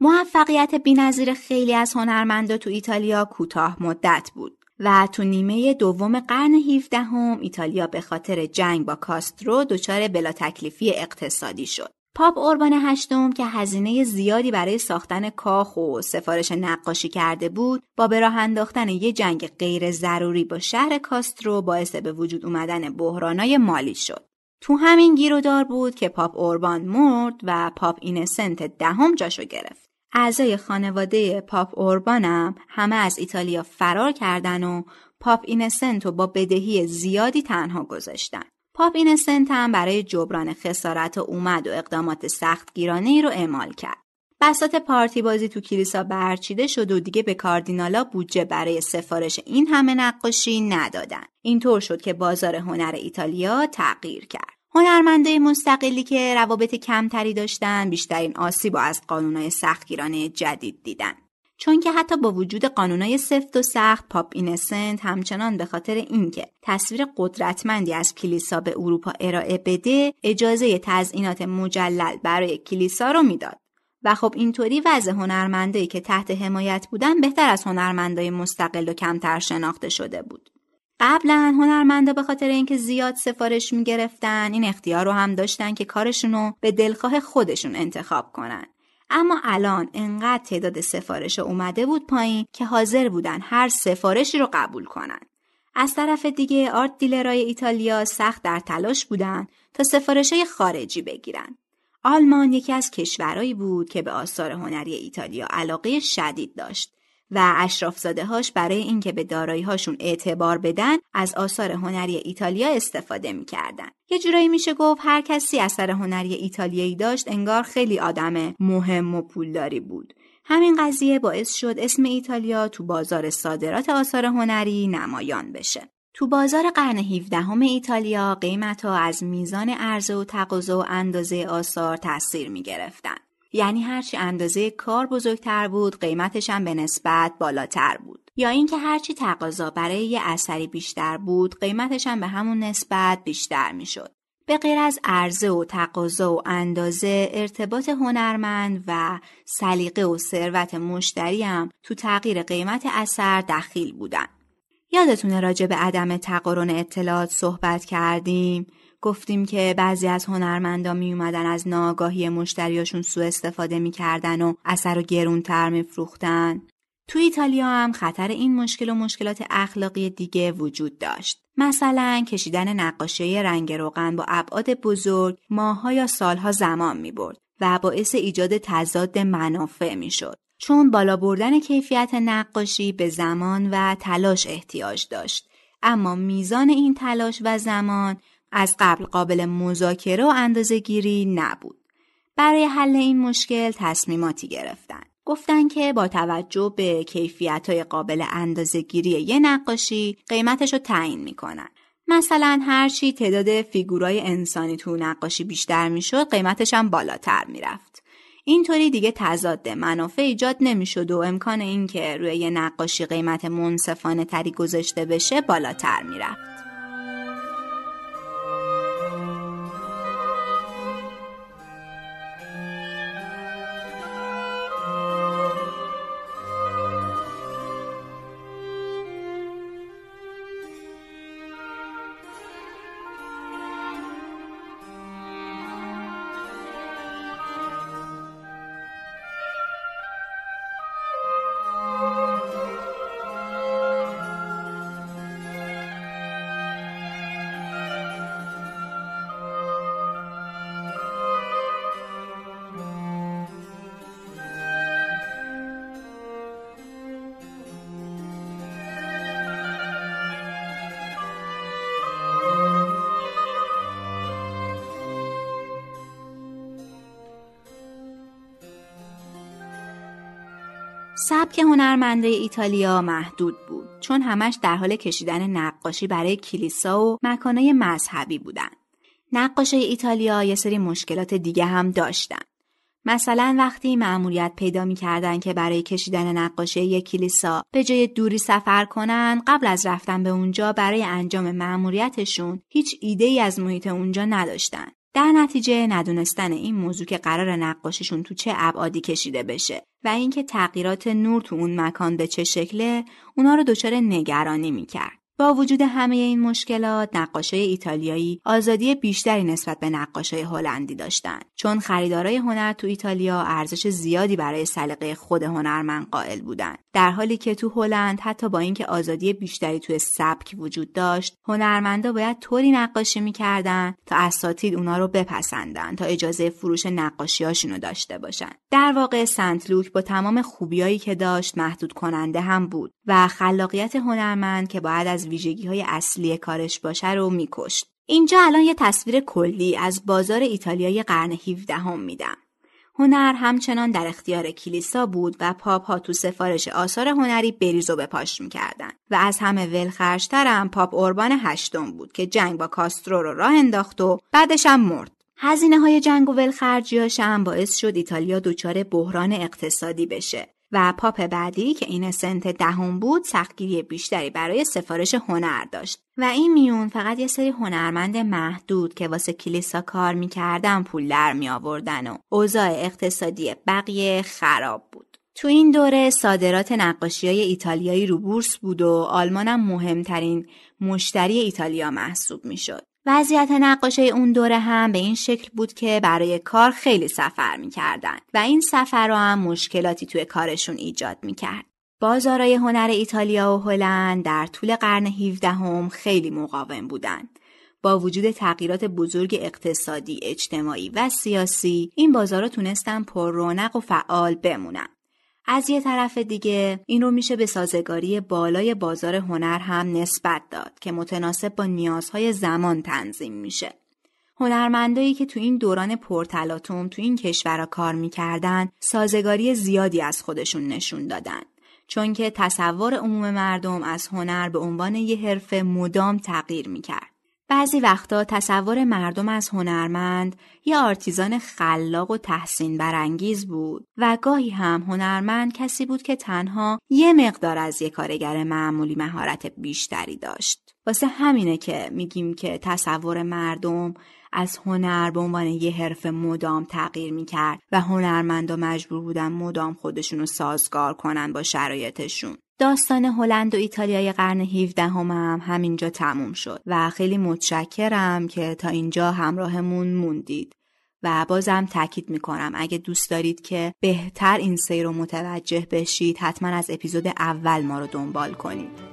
موفقیت بینظیر خیلی از هنرمندا تو ایتالیا کوتاه مدت بود. و تو نیمه دوم قرن 17 هم ایتالیا به خاطر جنگ با کاسترو دچار بلا تکلیفی اقتصادی شد. پاپ اوربان هشتم که هزینه زیادی برای ساختن کاخ و سفارش نقاشی کرده بود با به راه انداختن یه جنگ غیر ضروری با شهر کاسترو باعث به وجود اومدن بحرانای مالی شد تو همین گیرودار بود که پاپ اوربان مرد و پاپ اینوسنت دهم جاشو گرفت اعضای خانواده پاپ اوربانم همه از ایتالیا فرار کردن و پاپ اینوسنت رو با بدهی زیادی تنها گذاشتن پاپ اینوسنت هم برای جبران خسارت اومد و اقدامات سختگیرانه ای رو اعمال کرد. بساط پارتی بازی تو کلیسا برچیده شد و دیگه به کاردینالا بودجه برای سفارش این همه نقاشی ندادن. اینطور شد که بازار هنر ایتالیا تغییر کرد. هنرمندای مستقلی که روابط کمتری داشتن بیشترین آسیب و از قانونهای سختگیرانه جدید دیدن. چون که حتی با وجود قانونای سفت و سخت پاپ اینسنت همچنان به خاطر اینکه تصویر قدرتمندی از کلیسا به اروپا ارائه بده اجازه تزئینات مجلل برای کلیسا رو می‌داد و خب اینطوری وضع هنرمندایی که تحت حمایت بودن بهتر از هنرمندای مستقل و کمتر شناخته شده بود قبلا هنرمندا به خاطر اینکه زیاد سفارش می‌گرفتن این اختیار رو هم داشتن که کارشون به دلخواه خودشون انتخاب کنن اما الان انقدر تعداد سفارش اومده بود پایین که حاضر بودن هر سفارشی رو قبول کنن. از طرف دیگه آرت دیلرای ایتالیا سخت در تلاش بودن تا سفارش های خارجی بگیرن. آلمان یکی از کشورهایی بود که به آثار هنری ایتالیا علاقه شدید داشت و اشرافزاده هاش برای اینکه به دارایی هاشون اعتبار بدن از آثار هنری ایتالیا استفاده می‌کردن. یه جورایی میشه گفت هر کسی اثر هنری ایتالیایی داشت انگار خیلی آدم مهم و پولداری بود. همین قضیه باعث شد اسم ایتالیا تو بازار صادرات آثار هنری نمایان بشه. تو بازار قرن 17 همه ایتالیا قیمت ها از میزان عرضه و تقاضا و اندازه آثار تاثیر می گرفتن. یعنی هرچی اندازه کار بزرگتر بود قیمتش هم به نسبت بالاتر بود یا اینکه هرچی تقاضا برای یه اثری بیشتر بود قیمتش هم به همون نسبت بیشتر می‌شد به غیر از عرضه و تقاضا و اندازه ارتباط هنرمند و سلیقه و ثروت مشتری هم تو تغییر قیمت اثر دخیل بودن. یادتونه راجع به عدم تقارن اطلاعات صحبت کردیم؟ گفتیم که بعضی از هنرمندا می اومدن از ناگاهی مشتریاشون سوء استفاده می‌کردن و اثر رو گرونتر میفروختن. تو ایتالیا هم خطر این مشکل و مشکلات اخلاقی دیگه وجود داشت. مثلا کشیدن نقاشی رنگ روغن با ابعاد بزرگ ماهها یا سالها زمان می برد و باعث ایجاد تضاد منافع می شد. چون بالا بردن کیفیت نقاشی به زمان و تلاش احتیاج داشت. اما میزان این تلاش و زمان از قبل قابل مذاکره و اندازه گیری نبود. برای حل این مشکل تصمیماتی گرفتن. گفتن که با توجه به کیفیت های قابل اندازه گیری یه نقاشی قیمتش رو تعیین می‌کنن. مثلا هرچی تعداد فیگورای انسانی تو نقاشی بیشتر می‌شد قیمتش هم بالاتر می‌رفت. اینطوری دیگه تضاد منافع ایجاد نمی‌شد و امکان اینکه روی یه نقاشی قیمت منصفانه تری گذاشته بشه بالاتر می‌رفت. سبک هنرمنده ایتالیا محدود بود چون همش در حال کشیدن نقاشی برای کلیسا و مکانای مذهبی بودن. نقاشه ایتالیا یه سری مشکلات دیگه هم داشتن. مثلا وقتی مأموریت پیدا می‌کردن که برای کشیدن نقاشی یک کلیسا به جای دوری سفر کنن قبل از رفتن به اونجا برای انجام مأموریتشون هیچ ایده ای از محیط اونجا نداشتن. در نتیجه ندونستن این موضوع که قرار نقاشیشون تو چه ابعادی کشیده بشه و اینکه تغییرات نور تو اون مکان به چه شکله اونا رو دچار نگرانی می‌کرد. با وجود همه این مشکلات نقاشای ایتالیایی آزادی بیشتری نسبت به نقاشای هلندی داشتند چون خریدارای هنر تو ایتالیا ارزش زیادی برای سلیقه خود هنرمند قائل بودند در حالی که تو هلند حتی با اینکه آزادی بیشتری توی سبک وجود داشت هنرمندا باید طوری نقاشی می‌کردن تا اساتید اونا رو بپسندن تا اجازه فروش نقاشیاشونو داشته باشن در واقع سنت لوک با تمام خوبیایی که داشت محدود کننده هم بود و خلاقیت هنرمند که باید از ویژگی های اصلی کارش باشه رو میکشت. اینجا الان یه تصویر کلی از بازار ایتالیای قرن 17 هم میدم. هنر همچنان در اختیار کلیسا بود و پاپ ها تو سفارش آثار هنری بریز و بپاش می‌کردن و از همه ولخرشترم پاپ اوربان هشتم بود که جنگ با کاسترو رو راه انداخت و بعدش هم مرد. هزینه های جنگ و ولخرجیاش هم باعث شد ایتالیا دچار بحران اقتصادی بشه و پاپ بعدی که اینوسنت دهم بود سختگیری بیشتری برای سفارش هنر داشت و این میون فقط یه سری هنرمند محدود که واسه کلیسا کار می‌کردن پول در می آوردن و اوضاع اقتصادی بقیه خراب بود. تو این دوره صادرات نقاشی های ایتالیایی رو بورس بود و آلمان هم مهمترین مشتری ایتالیا محسوب می‌شد. وضعیت نقاشه اون دوره هم به این شکل بود که برای کار خیلی سفر می‌کردن و این سفر رو هم مشکلاتی توی کارشون ایجاد می‌کرد. بازارای هنر ایتالیا و هلند در طول قرن 17 هم خیلی مقاوم بودند. با وجود تغییرات بزرگ اقتصادی، اجتماعی و سیاسی، این بازارها تونستن پر رونق و فعال بمونن. از یه طرف دیگه این رو میشه به سازگاری بالای بازار هنر هم نسبت داد که متناسب با نیازهای زمان تنظیم میشه. هنرمندایی که تو این دوران پرتلاتوم تو این کشورها کار می‌کردن سازگاری زیادی از خودشون نشون دادن. چون که تصور عموم مردم از هنر به عنوان یه حرفه مدام تغییر می‌کرد. بعضی وقتا تصور مردم از هنرمند یه آرتیزان خلاق و تحسین برانگیز بود و گاهی هم هنرمند کسی بود که تنها یه مقدار از یه کارگر معمولی مهارت بیشتری داشت. واسه همینه که میگیم که تصور مردم از هنر به عنوان یه حرف مدام تغییر می‌کرد و هنرمندا مجبور بودن مدام خودشون رو سازگار کنن با شرایطشون. داستان هلند و ایتالیای قرن 17 هم, هم همینجا تموم شد و خیلی متشکرم که تا اینجا همراهمون موندید و بازم تاکید می‌کنم. اگه دوست دارید که بهتر این سیر رو متوجه بشید حتما از اپیزود اول ما رو دنبال کنید.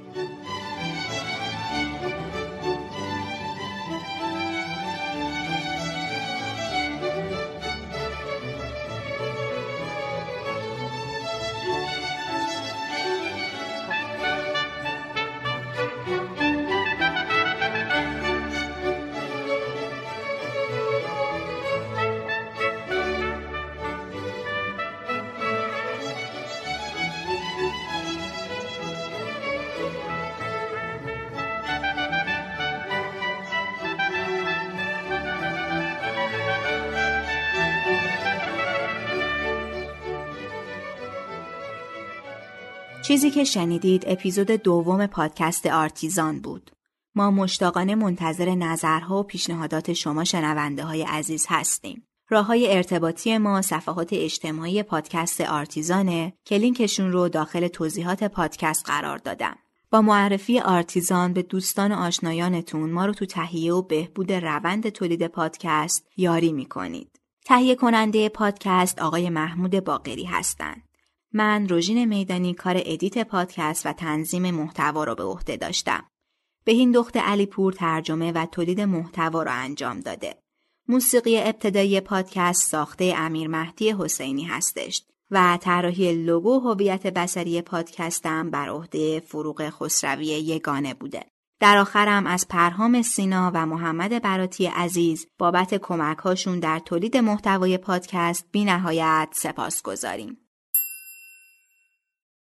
چیزی که شنیدید اپیزود دوم پادکست آرتیزان بود. ما مشتاقانه منتظر نظرها و پیشنهادات شما شنونده های عزیز هستیم. راه های ارتباطی ما صفحات اجتماعی پادکست آرتیزانه که لینکشون رو داخل توضیحات پادکست قرار دادم. با معرفی آرتیزان به دوستان و آشنایانتون ما رو تو تهیه و بهبود روند تولید پادکست یاری می‌کنید. تهیه کننده پادکست آقای محمود باقری هستند. من روژین میدانی کار edit پادکست و تنظیم محتوا را به عهده داشتم. بهین‌دخت علیپور ترجمه و تولید محتوا را انجام داده. موسیقی ابتدایی پادکست ساخته امیر مهدی حسینی هستش و طراحی لوگو هویت بصری پادکستم بر عهده فروغ خسروی یگانه بوده. در آخرم از پرهام سینا و محمد براتی عزیز بابت کمک هاشون در تولید محتوای پادکست بی نهایت سپاس گزاریم.